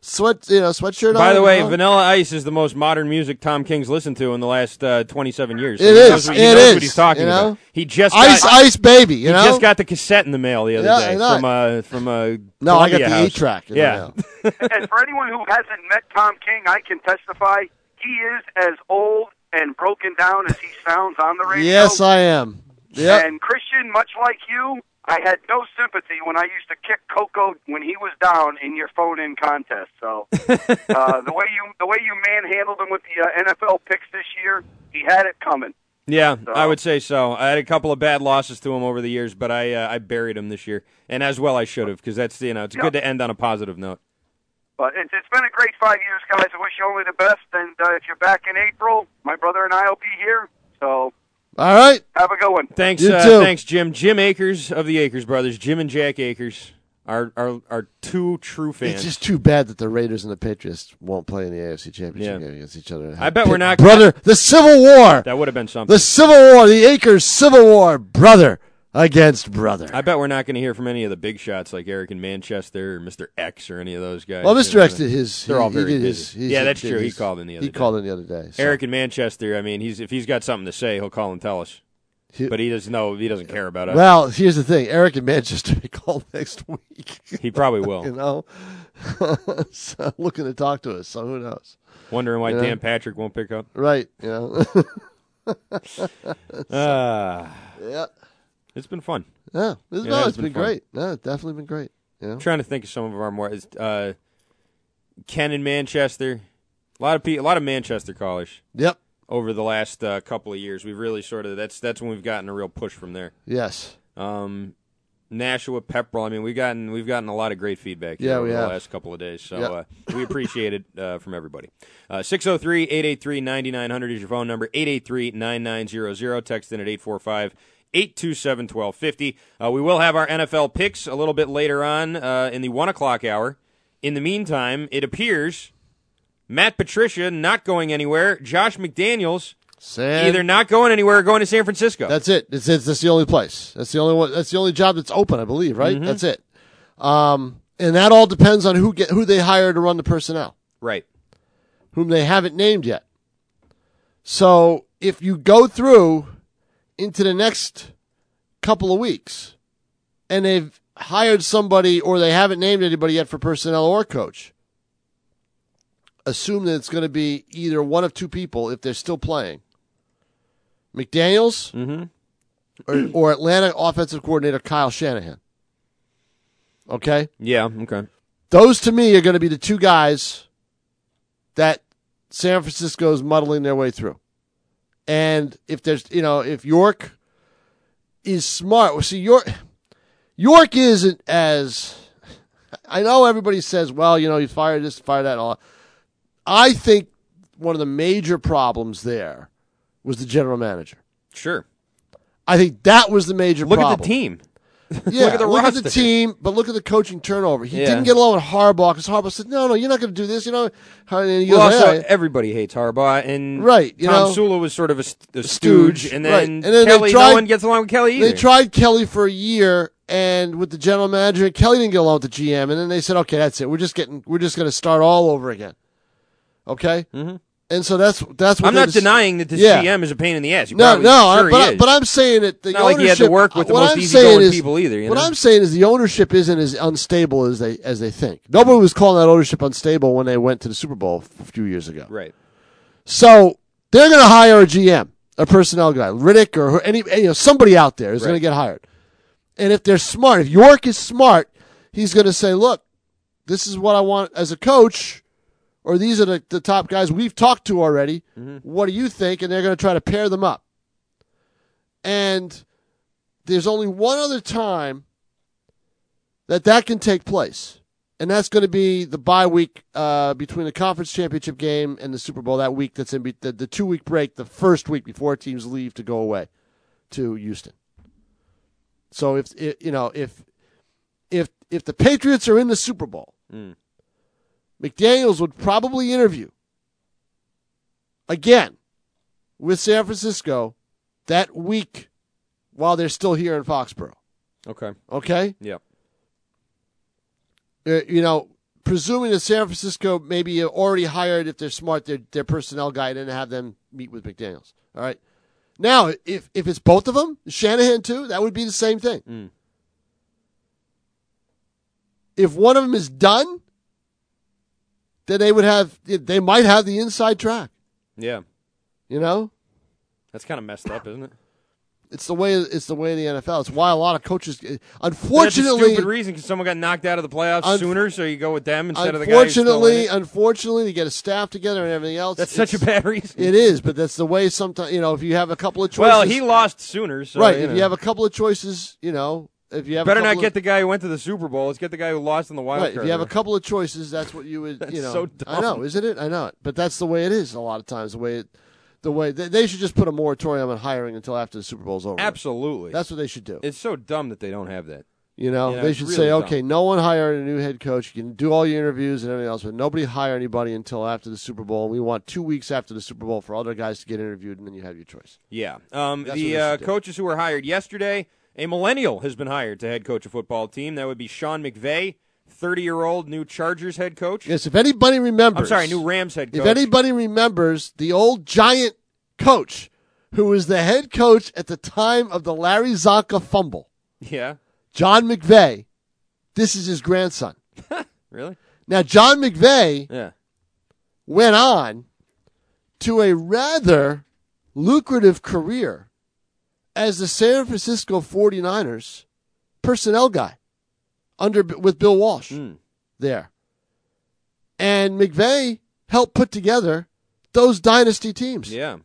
sweat, you know, sweatshirt on. By the you way, know. Vanilla Ice is the most modern music Tom King's listened to in the last uh, 27 years. It he is. Knows what, he It knows is, what he's talking you know? about. He just Ice, got, Ice Baby, you he know? just got the cassette in the mail the other Yeah, day I know. from uh, from a No, I got Columbia the house. eight-track Yeah, and for anyone who hasn't met Tom King, I can testify he is as old and broken down as he sounds on the radio. Yes, I am. Yep. And Christian, much like you, I had no sympathy when I used to kick Coco when he was down in your phone-in contest. So uh, the way you the way you manhandled him with the uh, NFL picks this year, he had it coming. yeah, I would say so. I had a couple of bad losses to him over the years, but I uh, I buried him this year, and as well I should have because that's you know it's good to end on a positive note. But it's, it's been a great five years, guys. I wish you only the best. And uh, if you're back in April, my brother and I will be here. So All right. have a good one. Thanks, You uh, too. thanks, Jim. Jim Akers of the Akers brothers, Jim and Jack Akers, are are are two true fans. It's just too bad that the Raiders and the Patriots won't play in the AFC Championship Yeah. game against each other. I bet we're not brother. The Civil War. That would have been something. The Civil War. The Akers Civil War. Brother against brother. I bet we're not going to hear from any of the big shots like Eric in Manchester or Mr. X or any of those guys. Well, You Mr. know, X did his. They're he- all very busy. his- his- yeah, that's true. he called in the other He day. called in the other day. so. Eric in Manchester. I mean, he's if he's got something to say, he'll call and tell us. but he doesn't know. He doesn't care about us. Well, here's the thing. Eric in Manchester may call next week. He probably will. you know, so looking to talk to us. So who knows? Wondering why You know? Dan Patrick won't pick up. Right. You know. Ah. yeah. It's been fun. Yeah, it's, It no, has it's been, fun. great. No, it's definitely been great. Know? I'm trying to think of some of our more. Uh, Ken in Manchester. A lot of pe- a lot of Manchester callers. Yep. Over the last uh, couple of years, we've really sort of that's that's when we've gotten a real push from there. Yes. Um, Nashua, Pepperell. I mean, we've gotten we've gotten a lot of great feedback Yeah, over the last couple of days. So uh, we appreciate it uh, from everybody. 603-883-9900 is your phone number. 883-9900. Text in at 845 827 1250. Uh, we will have our NFL picks a little bit later on uh, in the 1 o'clock hour. In the meantime, it appears Matt Patricia not going anywhere. Josh McDaniels San- either not going anywhere or going to San Francisco. That's it. It's, it's that's the only place. That's the only one. That's the only job that's open, I believe. Right. Mhm. That's it. Um, and that all depends on who get who they hire to run the personnel, right. whom they haven't named yet. So if you go through into the next couple of weeks, and they've hired somebody or they haven't named anybody yet for personnel or coach, assume that it's going to be either one of two people if they're still playing. McDaniels mm-hmm. or, or Atlanta offensive coordinator Kyle Shanahan. Okay? Yeah, okay. Those to me are going to be the two guys that San Francisco's muddling their way through. And if there's, you know, if York is smart, well, see, York, York isn't as, I know everybody says, well, you know, you fired this, fired that, and all. I think one of the major problems there was the general manager. Sure. I think that was the major Look problem. at the team. Yeah, look at the roster. the team, but look at the coaching turnover. He Yeah. didn't get along with Harbaugh because Harbaugh said, "No, no, you're not going to do this." You know, and he Well, goes, also, everybody hates Harbaugh, and Right, you Tom know. Sula was sort of a, st- a stooge, and then, right. and then Kelly, tried, no one gets along with Kelly either. They tried Kelly for a year, and with the general manager, Kelly didn't get along with the GM, and then they said, "Okay, that's it. We're just getting, we're just going to start all over again." Okay, mm-hmm. And so that's that's what I'm not denying that this Yeah. GM is a pain in the ass. You No, no, sure but, I, but I'm saying that the not like he had to work with the most I'm easygoing is- people either, you what know? I'm saying is the ownership isn't as unstable as they as they think. Nobody was calling that ownership unstable when they went to the Super Bowl a few years ago. right. So they're going to hire a GM, a personnel guy, Riddick or any you know somebody out there is going to get hired. And if they're smart, if York is smart, he's going to say, "Look, this is what I want as a coach." Or these are the, the top guys we've talked to already. What do you think? And they're going to try to pair them up. And there's only one other time that that can take place, and that's going to be the bye week uh, between the conference championship game and the Super Bowl. That week that's in be- the, the two week break, the first week before teams leave to go away to Houston. So if i you know if if if the Patriots are in the Super Bowl, Mm. McDaniels would probably interview again with San Francisco that week while they're still here in Foxborough. Okay. Okay? Yeah. Uh, you know, presuming that San Francisco maybe already hired, if they're smart, their, their personnel guy and have them meet with McDaniels. All right? Now, if, if it's both of them, Shanahan too, that would be the same thing. Mm. If one of them is done, then they would have, they might have the inside track. Yeah. You know? That's kind of messed up, isn't it? It's the way it's the way the NFL. It's why a lot of coaches, eh, That's a unfortunately, stupid reason because someone got knocked out of the playoffs Un- sooner, so you go with them instead of the guy. who's still unfortunately, unfortunately, to get a staff together and everything else. That's such a bad reason. It is, but that's the way. Sometimes you know, if you have a couple of choices. Well, he lost sooner, so, right. you if know. you have a couple of choices, you know, if you have Better not get of, the guy who went to the Super Bowl. Let's get the guy who lost in the wild right. card. If you have a couple of choices, that's what you would. That's you know, so I know, isn't it? I know it, but that's the way it is. A lot of times, the way it, the way they, they should just put a moratorium on hiring until after the Super Bowl's over. Absolutely. That's what they should do. It's so dumb that they don't have that. You know, You know, they should really say, dumb. okay, no one hire a new head coach. You can do all your interviews and everything else, but nobody hire anybody until after the Super Bowl. We want two weeks after the Super Bowl for other guys to get interviewed, and then you have your choice. Yeah. Um, the uh, coaches who were hired yesterday, a millennial has been hired to head coach a football team. That would be Sean McVay, 30 year old new Chargers head coach. Yes, if anybody remembers, I'm sorry, new Rams head coach. If anybody remembers the old giant coach who was the head coach at the time of the Larry Csonka fumble, Yeah. John McVay, this is his grandson. Really? Now, John McVay Yeah. went on to a rather lucrative career as the San Francisco 49ers personnel guy under with Bill Walsh hmm. there. And McVay helped put together those dynasty teams. Yeah.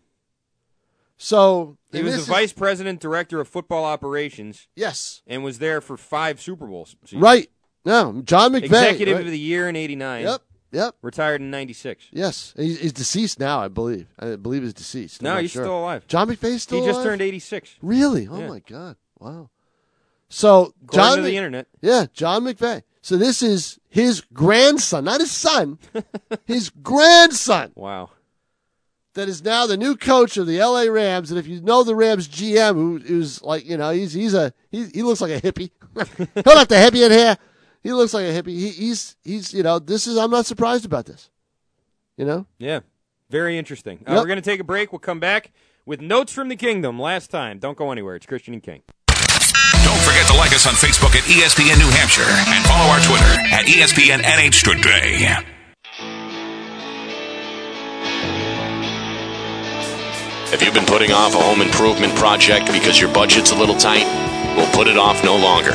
So He was the vice president, director of football operations. Yes. And was there for five Super Bowls. seasons. right. No, John McVay. Executive right. of the year in 89. Yep. Yep. Retired in 96. Yes, he's, he's deceased now. I believe. I believe he's deceased. I'm No, not he's sure. still alive. John McVay's still alive. He just alive? turned 86. Really? Oh Yeah. my god! Wow. So According John to the Mc- internet. Yeah, John McVay. So this is his grandson, not his son, his grandson. Wow. That is now the new coach of the L.A. Rams. And if you know the Rams GM, who, who's like, you know, he's he's a he, he looks like a hippie. He'll have the hippie in here. He looks like a hippie. He, he's he's you know this is I'm not surprised about this. You know. Yeah. Very interesting. Uh, We're going to take a break. We'll come back with Notes from the Kingdom. Last time. Don't go anywhere. It's Christian and King. Don't forget to like us on Facebook at ESPN New Hampshire and follow our Twitter at ESPN NH Today. Have you been putting off a home improvement project because your budget's a little tight? We'll put it off no longer.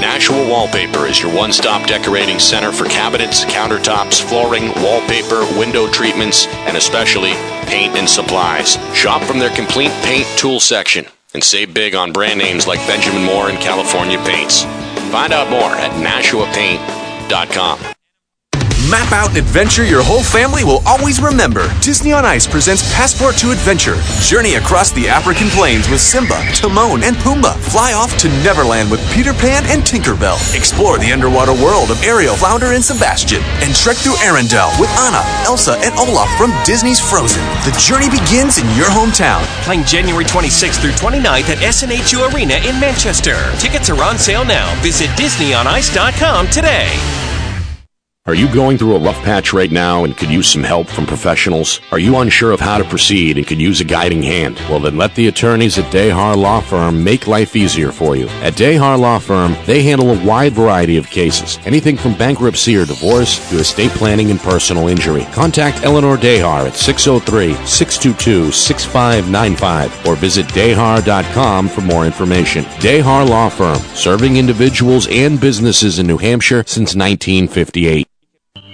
Nashua Wallpaper is your one stop decorating center for cabinets, countertops, flooring, wallpaper, window treatments, and especially paint and supplies. Shop from their complete paint tool section and save big on brand names like Benjamin Moore and California Paints. Find out more at NashuaPaint.com. Map out an adventure your whole family will always remember. Disney on Ice presents Passport to Adventure. Journey across the African plains with Simba, Timon, and Pumbaa. Fly off to Neverland with Peter Pan and Tinkerbell. Explore the underwater world of Ariel, Flounder, and Sebastian. And trek through Arendelle with Anna, Elsa, and Olaf from Disney's Frozen. The journey begins in your hometown. Playing January 26th through 29th at SNHU Arena in Manchester. Tickets are on sale now. Visit DisneyOnIce.com today. Are you going through a rough patch right now and could use some help from professionals? Are you unsure of how to proceed and could use a guiding hand? Well, then let the attorneys at Dehar Law Firm make life easier for you. At Dehar Law Firm, they handle a wide variety of cases, anything from bankruptcy or divorce to estate planning and personal injury. Contact Eleanor Dehar at 603-622-6595 or visit dehar.com for more information. Dehar Law Firm, serving individuals and businesses in New Hampshire since 1958.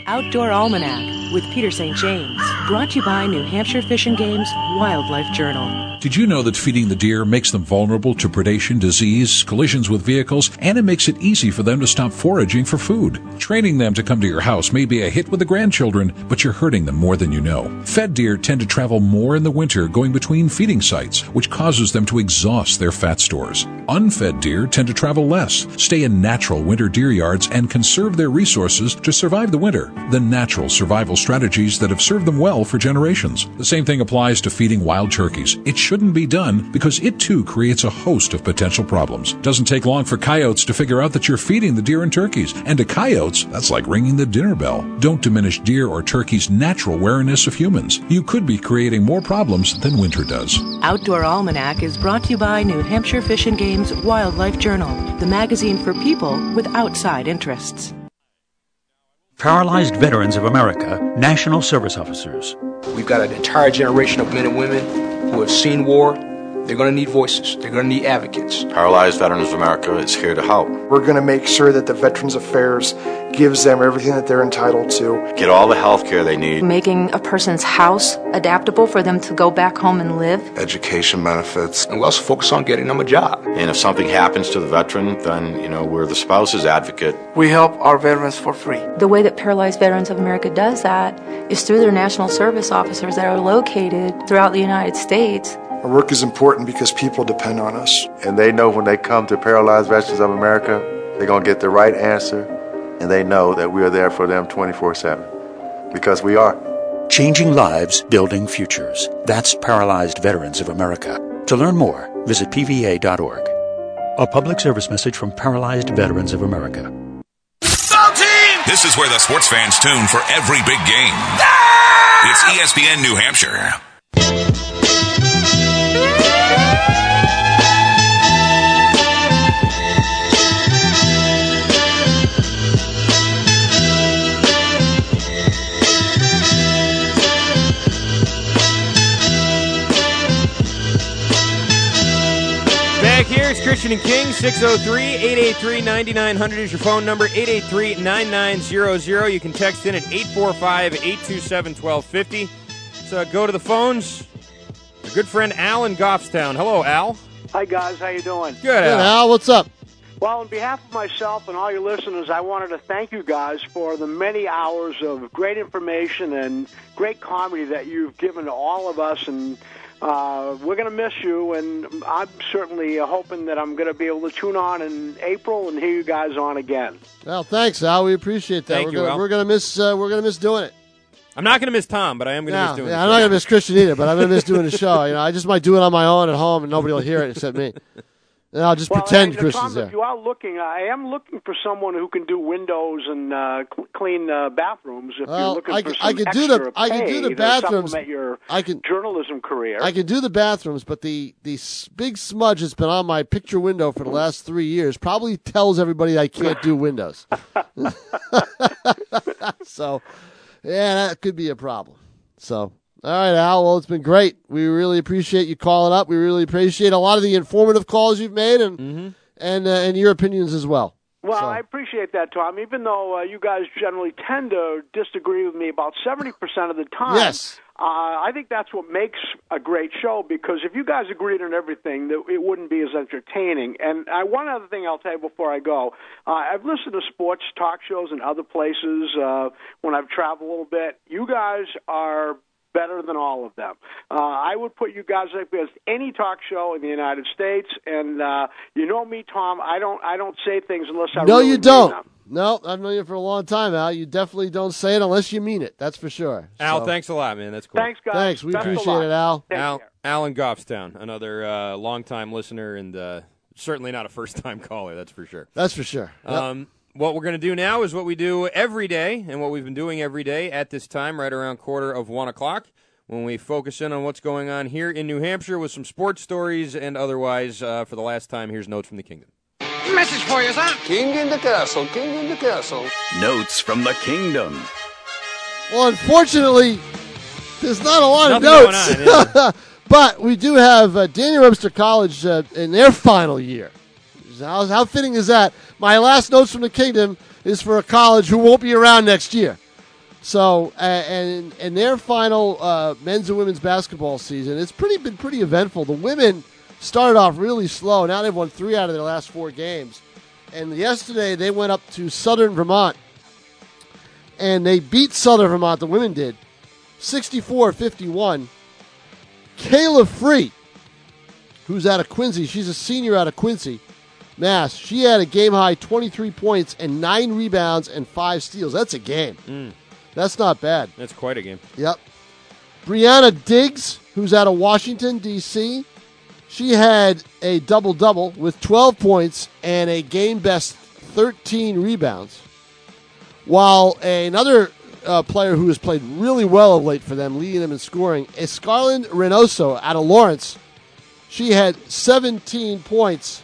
Outdoor Almanac with Peter St. James. Brought to you by New Hampshire Fish and Game's Wildlife Journal. Did you know that feeding the deer makes them vulnerable to predation, disease, collisions with vehicles, and it makes it easy for them to stop foraging for food? Training them to come to your house may be a hit with the grandchildren, but you're hurting them more than you know. Fed deer tend to travel more in the winter going between feeding sites, which causes them to exhaust their fat stores. Unfed deer tend to travel less, stay in natural winter deer yards, and conserve their resources to survive the winter. The natural survival strategies that have served them well for generations. The same thing applies to feeding wild turkeys. It shouldn't be done because it too creates a host of potential problems. Doesn't take long for coyotes to figure out that you're feeding the deer and turkeys. And to coyotes, that's like ringing the dinner bell. Don't diminish deer or turkeys' natural wariness of humans. You could be creating more problems than winter does. Outdoor Almanac is brought to you by New Hampshire Fish and Game's Wildlife Journal, the magazine for people with outside interests. Paralyzed Veterans of America, National Service Officers. We've got an entire generation of men and women who have seen war. They're going to need voices. They're going to need advocates. Paralyzed Veterans of America is here to help. We're going to make sure that the Veterans Affairs gives them everything that they're entitled to. Get all the health care they need. Making a person's house adaptable for them to go back home and live. Education benefits. And we also focus on getting them a job. And if something happens to the veteran, then, you know, we're the spouse's advocate. We help our veterans for free. The way that Paralyzed Veterans of America does that is through their national service officers that are located throughout the United States. Our work is important because people depend on us. And they know when they come to Paralyzed Veterans of America, they're going to get the right answer, and they know that we are there for them 24 7. Because we are. Changing lives, building futures. That's Paralyzed Veterans of America. To learn more, visit PVA.org. A public service message from Paralyzed Veterans of America. This is where the sports fans tune for every big game. Ah! It's E ESPN New Hampshire. Back here, it's Christian and King, 603 883 9900 is your phone number, 883 9900. You can text in at 845 827 1250. So go to the phones. Our good friend Al in Goffstown. Hello, Al. Hi guys, how you doing? Good, Good, Al. Al. What's up? Well, on behalf of myself and all your listeners, I wanted to thank you guys for the many hours of great information and great comedy that you've given to all of us. And uh, we're going to miss you. And I'm certainly uh, hoping that I'm going to be able to tune on in April and hear you guys on again. Well, thanks, Al. We appreciate that. Thank we're you, gonna, Al. We're gonna miss. Uh, we're gonna miss doing it. I'm not going to miss Tom, but I am going to No, miss doing yeah, the I'm not gonna miss Christian either, but I'm gonna miss doing the show. You know, I just might do it on my own at home, and nobody will hear it except me. And I'll just Well, pretend uh, Christian's there. If you are looking, I am looking for someone who can do windows and uh, cl- clean uh, bathrooms. If Well, you're looking I for some I could do the- extra I could do the bathrooms. your I can journalism career. I can do the bathrooms, but the the big smudge that's been on my picture window for the last three years probably tells everybody I can't do windows. so, yeah, that could be a problem. So, all right, Al. Well, it's been great. We really appreciate you calling up. We really appreciate a lot of the informative calls you've made and and uh, and your opinions as well. Well, So- I appreciate appreciate that, Tom. Even though uh, you guys generally tend to disagree with me about seventy percent of the time. Yes. Uh, I think that's what makes a great show because if you guys agreed on everything, that it wouldn't be as entertaining. And uh, one other thing I'll tell you before I go, uh, I've listened to sports talk shows in other places uh, when I've traveled a little bit. You guys are better than all of them. Uh, I would put you guys up against any talk show in the United States, and uh, you know me, Tom. I don't I don't say things unless I no, really you don't. them. No, I've known you for a long time, Al. You definitely don't say it unless you mean it. That's for sure. Al, So- thanks a lot, man. That's cool. Thanks, guys. Thanks. We Best appreciate it, Al. Take Al, care. Alan Goffstown, another uh, longtime listener and uh, certainly not a first time caller, that's for sure. That's for sure. Yep. Um, what we're going to do now is what we do every day, and what we've been doing every day at this time, right around quarter of one o'clock, when we focus in on what's going on here in New Hampshire with some sports stories and otherwise. Uh, for the last time, here's Notes from the Kingdom. Message for you, son. King in the castle, king in the castle. Notes from the Kingdom. Well, unfortunately, there's not a lot Nothing of going notes. on, but we do have uh, Daniel Webster College uh, in their final year. How, how fitting is that? My last notes from the kingdom is for a college who won't be around next year. So, and and their final uh, men's and women's basketball season, it's pretty been pretty eventful. The women started off really slow. Now they've won three out of their last four games, and yesterday they went up to Southern Vermont and they beat Southern Vermont, the women did, 64 51. Kayla Free, who's out of Quincy, she's a senior out of Quincy, Mass. She had a game high 23 points and nine rebounds and five steals. That's a game. That's not bad. That's quite a game. Yep. Brianna Diggs, who's out of Washington, D.C., she had a double double with 12 points and a game best 13 rebounds. While another uh, player who has played really well of late for them, leading them in scoring, is Scarlett Reynoso out of Lawrence. She had 17 points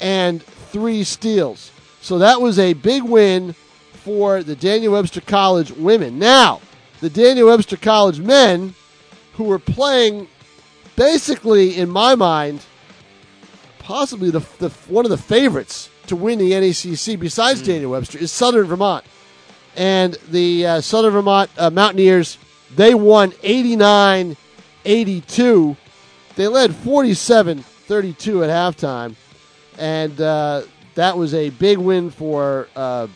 and three steals. So that was a big win for the Daniel Webster College women. Now, the Daniel Webster College men, who were playing basically, in my mind, possibly the, the one of the favorites to win the NACC besides Daniel Webster is Southern Vermont. And the uh, Southern Vermont uh, Mountaineers, they won 89 82. They led 47 32 at halftime. And uh, that was a big win for, uh,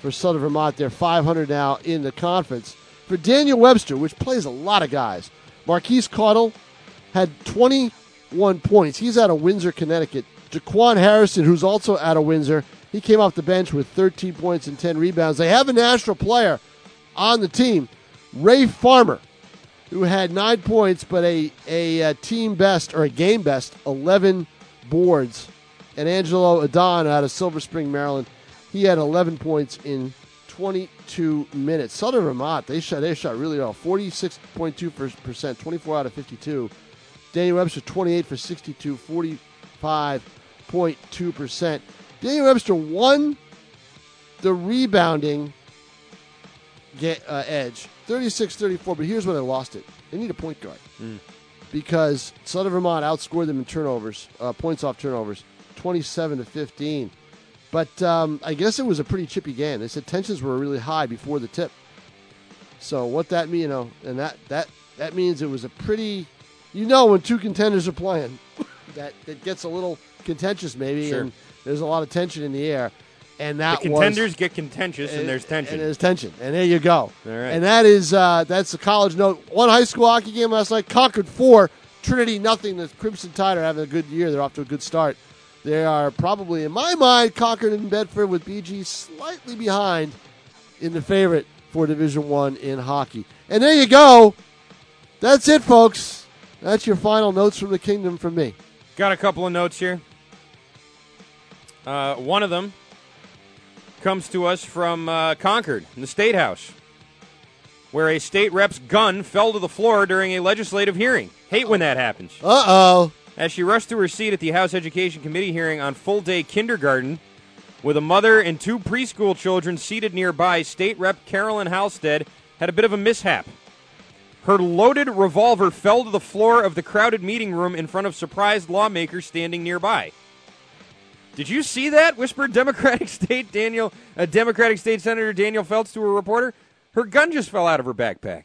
for Southern Vermont. They're 500 now in the conference. For Daniel Webster, which plays a lot of guys, Marquise Caudle had 21 points. He's out of Windsor, Connecticut. Jaquan Harrison, who's also out of Windsor, he came off the bench with 13 points and 10 rebounds. They have a national player on the team, Ray Farmer, who had nine points, but a, a, uh team best or a game best 11 boards. And Angelo Adon out of Silver Spring, Maryland, he had 11 points in 22 minutes. Southern Vermont, they shot they shot really well, 46.2 percent, 24 out of 52. Daniel Webster 28 for 62, 45.2 percent. Daniel Webster won the rebounding ga- uh, edge, 36-34. But here's where they lost it: they need a point guard because Southern Vermont outscored them in turnovers, uh, points off turnovers, 27 to 15. But um, I guess it was a pretty chippy game. They said tensions were really high before the tip. So what that mean, you know, and that that that means it was a pretty, you know, when two contenders are playing, that that gets a little contentious maybe, Sure. and there's a lot of tension in the air, and that the was- contenders get contentious, and, there's tension. and there's tension, and there you go. All right. And that is uh, that's the college note. One high school hockey game last night. Concord four, Trinity nothing. The Crimson Tide are having a good year. They're off to a good start. They are probably, in my mind, Concord and Bedford with BG slightly behind in the favorite for Division One in hockey. And there you go. That's it, folks. That's your final notes from the kingdom from me. Got a couple of notes here. Uh, one of them comes to us from uh, Concord, in the State House, where a state rep's gun fell to the floor during a legislative hearing. Hate when that happens. Uh oh. As she rushed to her seat at the House Education Committee hearing on full day kindergarten, with a mother and two preschool children seated nearby, State Rep Carolyn Halstead had a bit of a mishap. Her loaded revolver fell to the floor of the crowded meeting room in front of surprised lawmakers standing nearby. Did you see that? Whispered Democratic State Daniel, uh, Democratic State Senator Daniel Feltes to a reporter. Her gun just fell out of her backpack.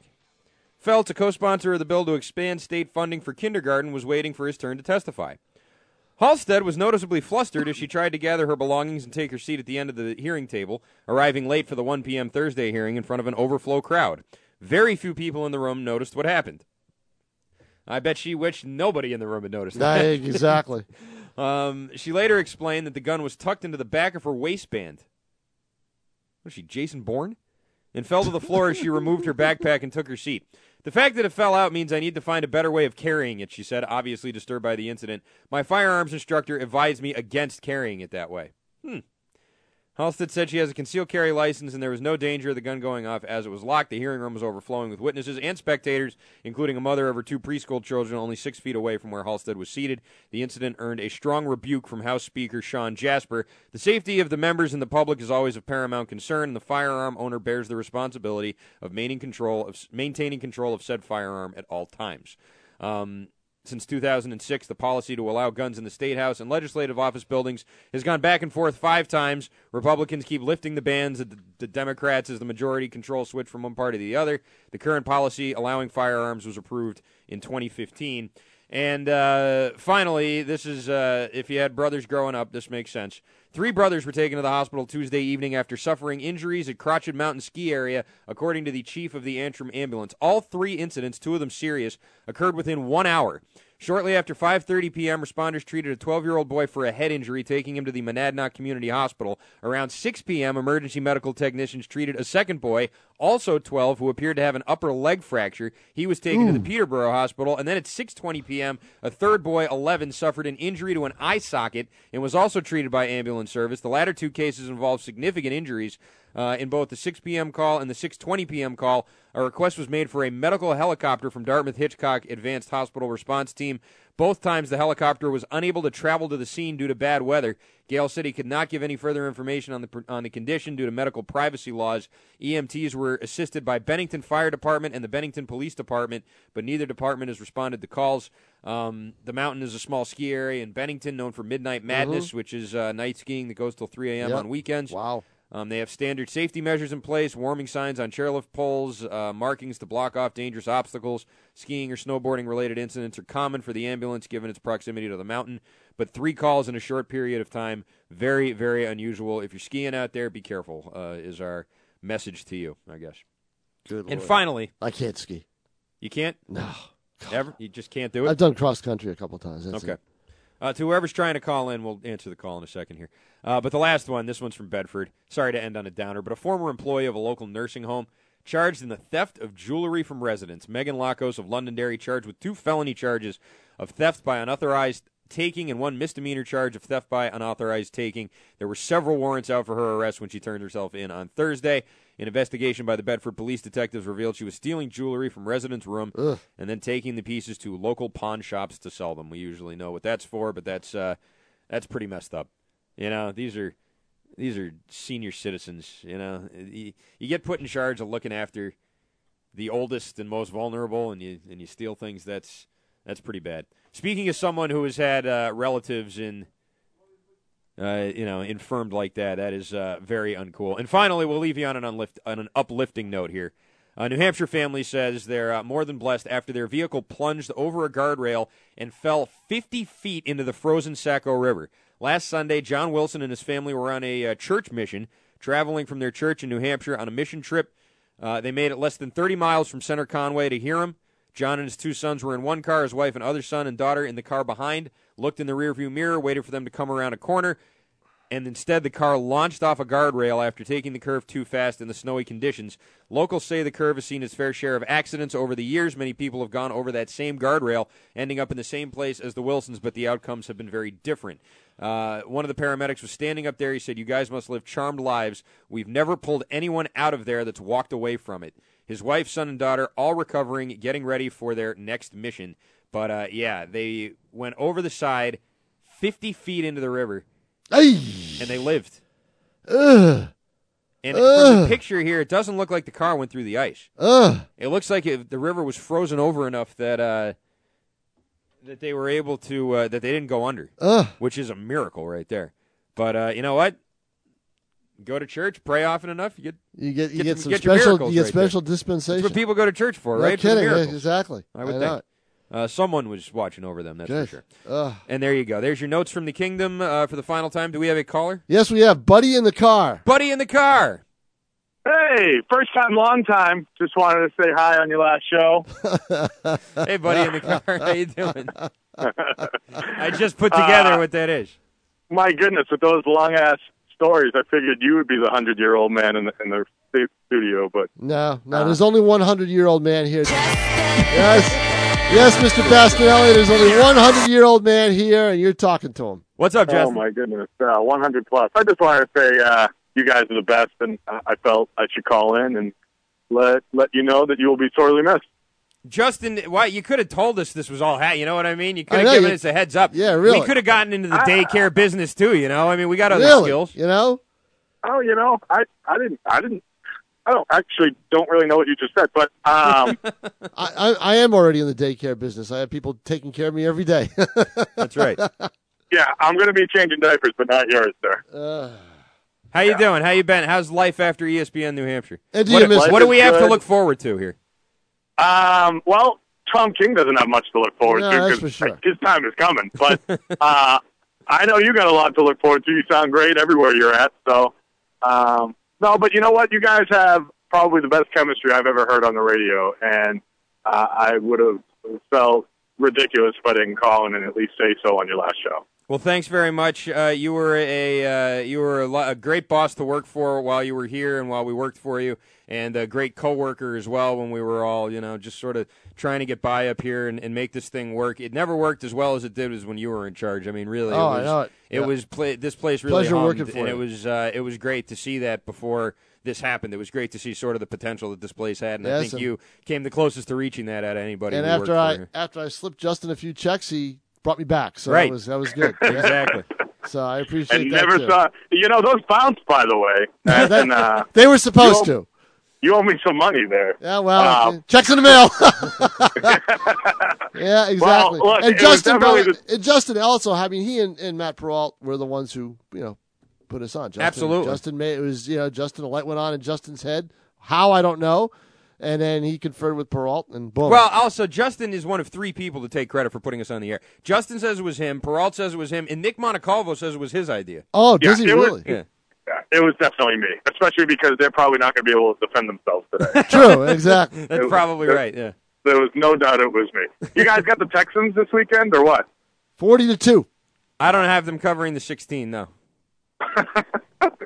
Feltes, a co-sponsor of the bill to expand state funding for kindergarten, was waiting for his turn to testify. Halstead was noticeably flustered as she tried to gather her belongings and take her seat at the end of the hearing table, arriving late for the 1 p.m. Thursday hearing in front of an overflow crowd. Very few people in the room noticed what happened. I bet she wished nobody in the room had noticed that. exactly. um, she later explained that the gun was tucked into the back of her waistband. Was she Jason Bourne? And fell to the floor as she removed her backpack and took her seat. The fact that it fell out means I need to find a better way of carrying it, she said, obviously disturbed by the incident. My firearms instructor advised me against carrying it that way. Hmm. Halstead said she has a concealed carry license and there was no danger of the gun going off as it was locked. The hearing room was overflowing with witnesses and spectators, including a mother of her two preschool children only six feet away from where Halstead was seated. The incident earned a strong rebuke from House Speaker Shawn Jasper. The safety of the members and the public is always of paramount concern, and the firearm owner bears the responsibility of maintaining control of, maintaining control of said firearm at all times. Um, since 2006, the policy to allow guns in the state house and legislative office buildings has gone back and forth five times. Republicans keep lifting the bans. The, the Democrats, as the majority control, switch from one party to the other. The current policy allowing firearms was approved in 2015. And uh, finally, this is uh, if you had brothers growing up, this makes sense. Three brothers were taken to the hospital Tuesday evening after suffering injuries at Crotched Mountain Ski Area, according to the chief of the Antrim ambulance. All three incidents, two of them serious, occurred within one hour. Shortly after 5:30 p.m., responders treated a 12-year-old boy for a head injury, taking him to the Monadnock Community Hospital. Around 6 p.m., emergency medical technicians treated a second boy, also 12, who appeared to have an upper leg fracture. He was taken to the Peterborough Hospital, and then at 6:20 p.m., a third boy, 11, suffered an injury to an eye socket and was also treated by ambulance service. The latter two cases involved significant injuries. Uh, in both the 6 p.m. call and the 6:20 p.m. call, a request was made for a medical helicopter from Dartmouth Hitchcock Advanced Hospital Response Team. Both times, the helicopter was unable to travel to the scene due to bad weather. Gale City could not give any further information on the on the condition due to medical privacy laws. EMTs were assisted by Bennington Fire Department and the Bennington Police Department, but neither department has responded to calls. Um, the mountain is a small ski area in Bennington, known for Midnight Madness, which is uh, night skiing that goes till 3 a.m. Yep. on weekends. Wow. Um, they have standard safety measures in place, warming signs on chairlift poles, uh, markings to block off dangerous obstacles. Skiing or snowboarding related incidents are common for the ambulance given its proximity to the mountain, but three calls in a short period of time, very, very unusual. If you're skiing out there, be careful, uh, is our message to you, I guess. Good And Lord. finally, I can't ski. you can't? No. Ever? You just can't do it? I've done cross country a couple times. That's okay. it. Uh, to whoever's trying to call in, we'll answer the call in a second here. Uh, but the last one, this one's from Bedford. Sorry to end on a downer, but a former employee of a local nursing home charged in the theft of jewelry from residents. Megan Lacos of Londonderry charged with two felony charges of theft by unauthorized taking and one misdemeanor charge of theft by unauthorized taking. There were several warrants out for her arrest when she turned herself in on Thursday. An investigation by the Bedford police detectives revealed she was stealing jewelry from residents' room Ugh. and then taking the pieces to local pawn shops to sell them. We usually know what that's for, but that's uh, that's pretty messed up. You know, these are these are senior citizens. You know, you, you get put in charge of looking after the oldest and most vulnerable, and you and you steal things. That's that's pretty bad. Speaking of someone who has had uh, relatives in, uh, you know, infirmed like that, that is uh, very uncool. And finally, we'll leave you on an unlift, on an uplifting note here. A New Hampshire family says they're uh, more than blessed after their vehicle plunged over a guardrail and fell 50 feet into the frozen Saco River. Last Sunday, John Wilson and his family were on a uh, church mission, traveling from their church in New Hampshire on a mission trip. Uh, they made it less than 30 miles from Center Conway to Hiram. John and his two sons were in one car, his wife and other son and daughter in the car behind, looked in the rearview mirror, waited for them to come around a corner, and instead the car launched off a guardrail after taking the curve too fast in the snowy conditions. Locals say the curve has seen its fair share of accidents over the years. Many people have gone over that same guardrail, ending up in the same place as the Wilsons, but the outcomes have been very different. Uh, one of the paramedics was standing up there. He said, You guys must live charmed lives. We've never pulled anyone out of there that's walked away from it. His wife, son, and daughter all recovering, getting ready for their next mission. But uh, yeah, they went over the side 50 feet into the river and they lived. Ugh. And from the picture here, it doesn't look like the car went through the ice. Ugh. It looks like it, the river was frozen over enough that uh, that they were able to uh, that they didn't go under, Ugh. which is a miracle right there. But uh, you know what? Go to church, pray often enough, you get You get you Get get, some get special you get right there. special dispensation. That's what people go to church for, No right? For kidding. Yeah, exactly. I would I think. Uh, someone was watching over them, that's Good. for sure. Ugh. And there you go. There's your notes from the kingdom uh, for the final time. Do we have a caller? Yes, we have Buddy in the car. Buddy in the car. Hey, first time, long time. Just wanted to say hi on your last show. hey, buddy in the car. How you doing? I just put together Uh, what that is. My goodness, with those long ass stories, I figured you would be the hundred year old man in the in the studio. But No, no. there's only one hundred year old man here. Yes, yes, Mr. Bastinelli. There's only one hundred year old man here, and you're talking to him. What's up, Jesse? oh my goodness, uh, one hundred plus. I just wanted to say uh, you guys are the best, and I I felt I should call in and let let you know that you will be sorely missed. Justin, why you could have told us this was all hat. You know what I mean? You could have given you- us a heads up. Yeah, really. We could have gotten into the daycare business too. You know, I mean, we got other Really? skills. You know? Oh, you know, I I didn't I didn't. I don't actually don't really know what you just said, but um, I, I, I am already in the daycare business. I have people taking care of me every day. That's right. yeah, I'm going to be changing diapers, but not yours, sir. Uh, How you doing? How you been? How's life after ESPN New Hampshire? And do what, what do we Life is have to look forward to here? Um, well, Tom King doesn't have much to look forward No, to that's 'cause for sure. his time is coming. But uh, I know you got a lot to look forward to. You sound great everywhere you're at. So, um, no, but you know what? You guys have probably the best chemistry I've ever heard on the radio, and uh, I would have felt ridiculous if I didn't call in and at least say so on your last show. Well, thanks very much. Uh, you were a uh, you were a, lo- a great boss to work for while you were here and while we worked for you, and a great coworker as well when we were all you know just sort of trying to get by up here and, and make this thing work. It never worked as well as it did as when you were in charge. I mean, really, Oh, it was, know it. Yeah. was pla- this place really Pleasure hummed, working for and you. it was uh, it was great to see that before this happened. It was great to see sort of the potential that this place had, and I think and- you came the closest to reaching that out of anybody. and after I you. after I slipped Justin a few checks, he brought me back. So Right. that was that was good. Exactly. So I appreciate that. And that never too. saw, you know, those bounced, by the way. That- and, uh, they were supposed you to. You owe me some money there. Yeah, well, Uh, checks in the mail. yeah, exactly. Well, look, and Justin, by- and Justin also. I mean, he and, and Matt Peralt were the ones who you know put us on. Justin, Absolutely. Justin made it was you know Justin a light went on in Justin's head. How I don't know. And then he conferred with Peralt, and boom. Well, also Justin is one of three people to take credit for putting us on the air. Justin says it was him. Peralt says it was him, and Nick Montecalvo says it was his idea. oh, Yeah, does he it was- Yeah. Yeah, it was definitely me, especially because they're probably not going to be able to defend themselves today. True, exactly. That's It- probably there- right. Yeah. There was no doubt it was me. You guys got the Texans this weekend or what? Forty to two. I don't have them covering the 16. No.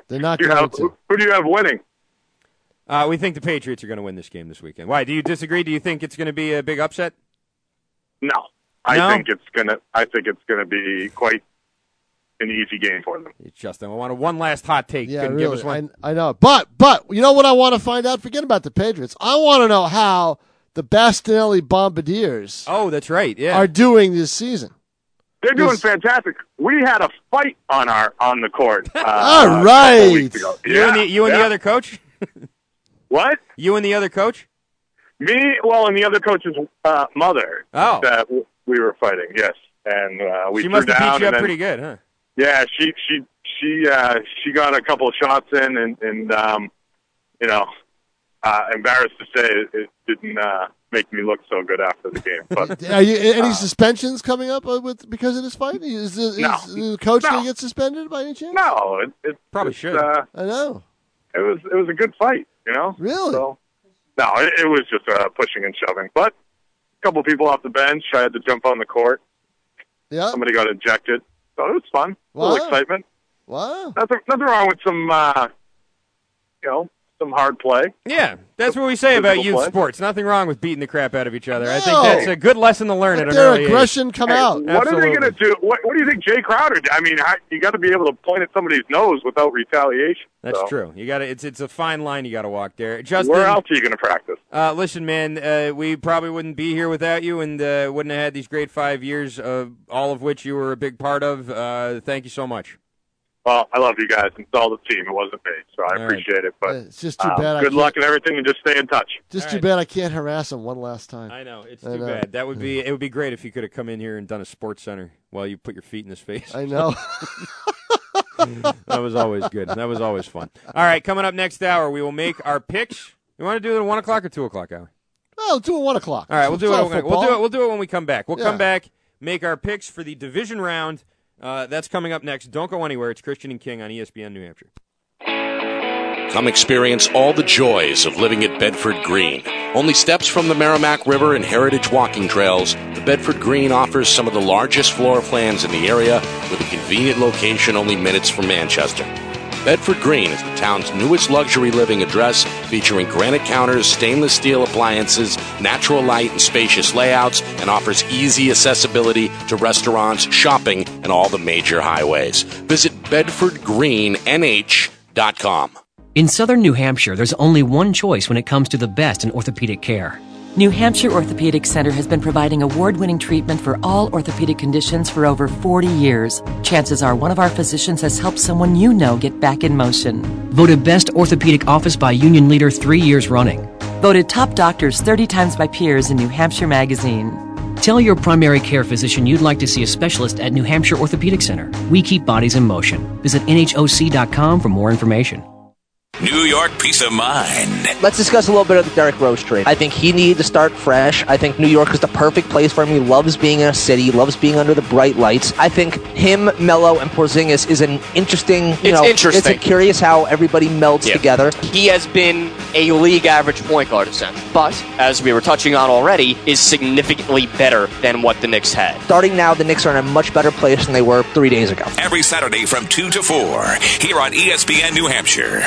They're not You going have, to. who, who do you have winning? Uh, we think the Patriots are going to win this game this weekend. Why? Do you disagree? Do you think it's going to be a big upset? No, I No? think it's gonna. I think it's gonna be quite an easy game for them. Justin, I want one last hot take. Yeah, Couldn't really. give us one. I, I know, but but you know what I want to find out? Forget about the Patriots. I want to know how the Bastinelli Bombardiers oh, that's right. Yeah. are doing this season. They're doing Yes. fantastic. We had a fight on our on the court. Uh, All a couple right. weeks you and the Yeah, you and the other coach. What? You and the other coach. Me, well, and the other coach's uh, mother. Oh. that w- we were fighting. Yes, and uh, we she threw must have down. beat you up then- pretty good, huh? Yeah, she she she uh, she got a couple of shots in, and and um, you know, uh, embarrassed to say it, it didn't uh, make me look so good after the game. But Are you any suspensions coming up uh, with because of this fight? Is, the- is No. the coach going to get suspended by any chance? no, it, it Probably it's, should. Uh, I know. It was it was a good fight, you know. Really? So, no, it, it was just uh, pushing and shoving. But a couple people off the bench. I had to jump on the court. Yeah. Somebody got ejected, so it was fun. A little excitement. Wow. Nothing nothing wrong with some uh, you know some hard play. Yeah, that's what we say about Physical youth play. sports. Nothing wrong with beating the crap out of each other. I think that's a good lesson to learn at an Their early age. aggression come Hey, out. What are they going to do? What, what do you think Jae Crowder? did? I mean, how, you got to be able to point at somebody's nose without retaliation. That's So, true. You got to. It's it's a fine line you got to walk there. Justin, Where else are you going to practice? Uh, listen, man, uh, we probably wouldn't be here without you, and uh, wouldn't have had these great five years, uh, all of which you were a big part of. Uh, thank you so much. Well, I love you guys. It's all the team. It wasn't me, so I All right. appreciate it. But It's just too um, bad I good luck and everything, and just stay in touch. Just All too right. bad I can't harass him one last time. I know it's I too know. bad. That would be it. Would be great if you could have come in here and done a sports center while you put your feet in his face. I know. that was always good. That was always fun. All right, coming up next hour, we will make our picks. You want to do it at one o'clock or two o'clock hour? Oh, do it one o'clock. All right, we'll do It's it. We'll do it. We'll do it when we come back. We'll Yeah. come back, make our picks for the division round. Uh, that's coming up next. Don't go anywhere. It's Christian and King on ESPN New Hampshire. Come experience all the joys of living at Bedford Green. Only steps from the Merrimack River and heritage walking trails, the Bedford Green offers some of the largest floor plans in the area with a convenient location only minutes from Manchester. Bedford Green is the town's newest luxury living address featuring granite counters, stainless steel appliances, natural light, and spacious layouts, and offers easy accessibility to restaurants, shopping, and all the major highways. Visit bedfordgreennh.com. In southern New Hampshire, there's only one choice when it comes to the best in orthopedic care. New Hampshire Orthopedic Center has been providing award winning treatment for all orthopedic conditions for over 40 years. Chances are one of our physicians has helped someone you know get back in motion. Voted best orthopedic office by Union Leader three years running. Voted top doctors 30 times by peers in New Hampshire Magazine. Tell your primary care physician you'd like to see a specialist at New Hampshire Orthopedic Center. We keep bodies in motion. Visit NHOC.com for more information. New York peace of mind. Let's discuss a little bit of the Derrick Rose trade. I think he needed to start fresh. I think New York is the perfect place for him. He loves being in a city, loves being under the bright lights. I think him, Melo, and Porzingis is an interesting. You It's know, interesting. It's curious how everybody melds Yeah. together. He has been a league average point guard essentially, but as we were touching on already, is significantly better than what the Knicks had. Starting now, the Knicks are in a much better place than they were three days ago. Every Saturday from 2 to 4 here on ESPN New Hampshire.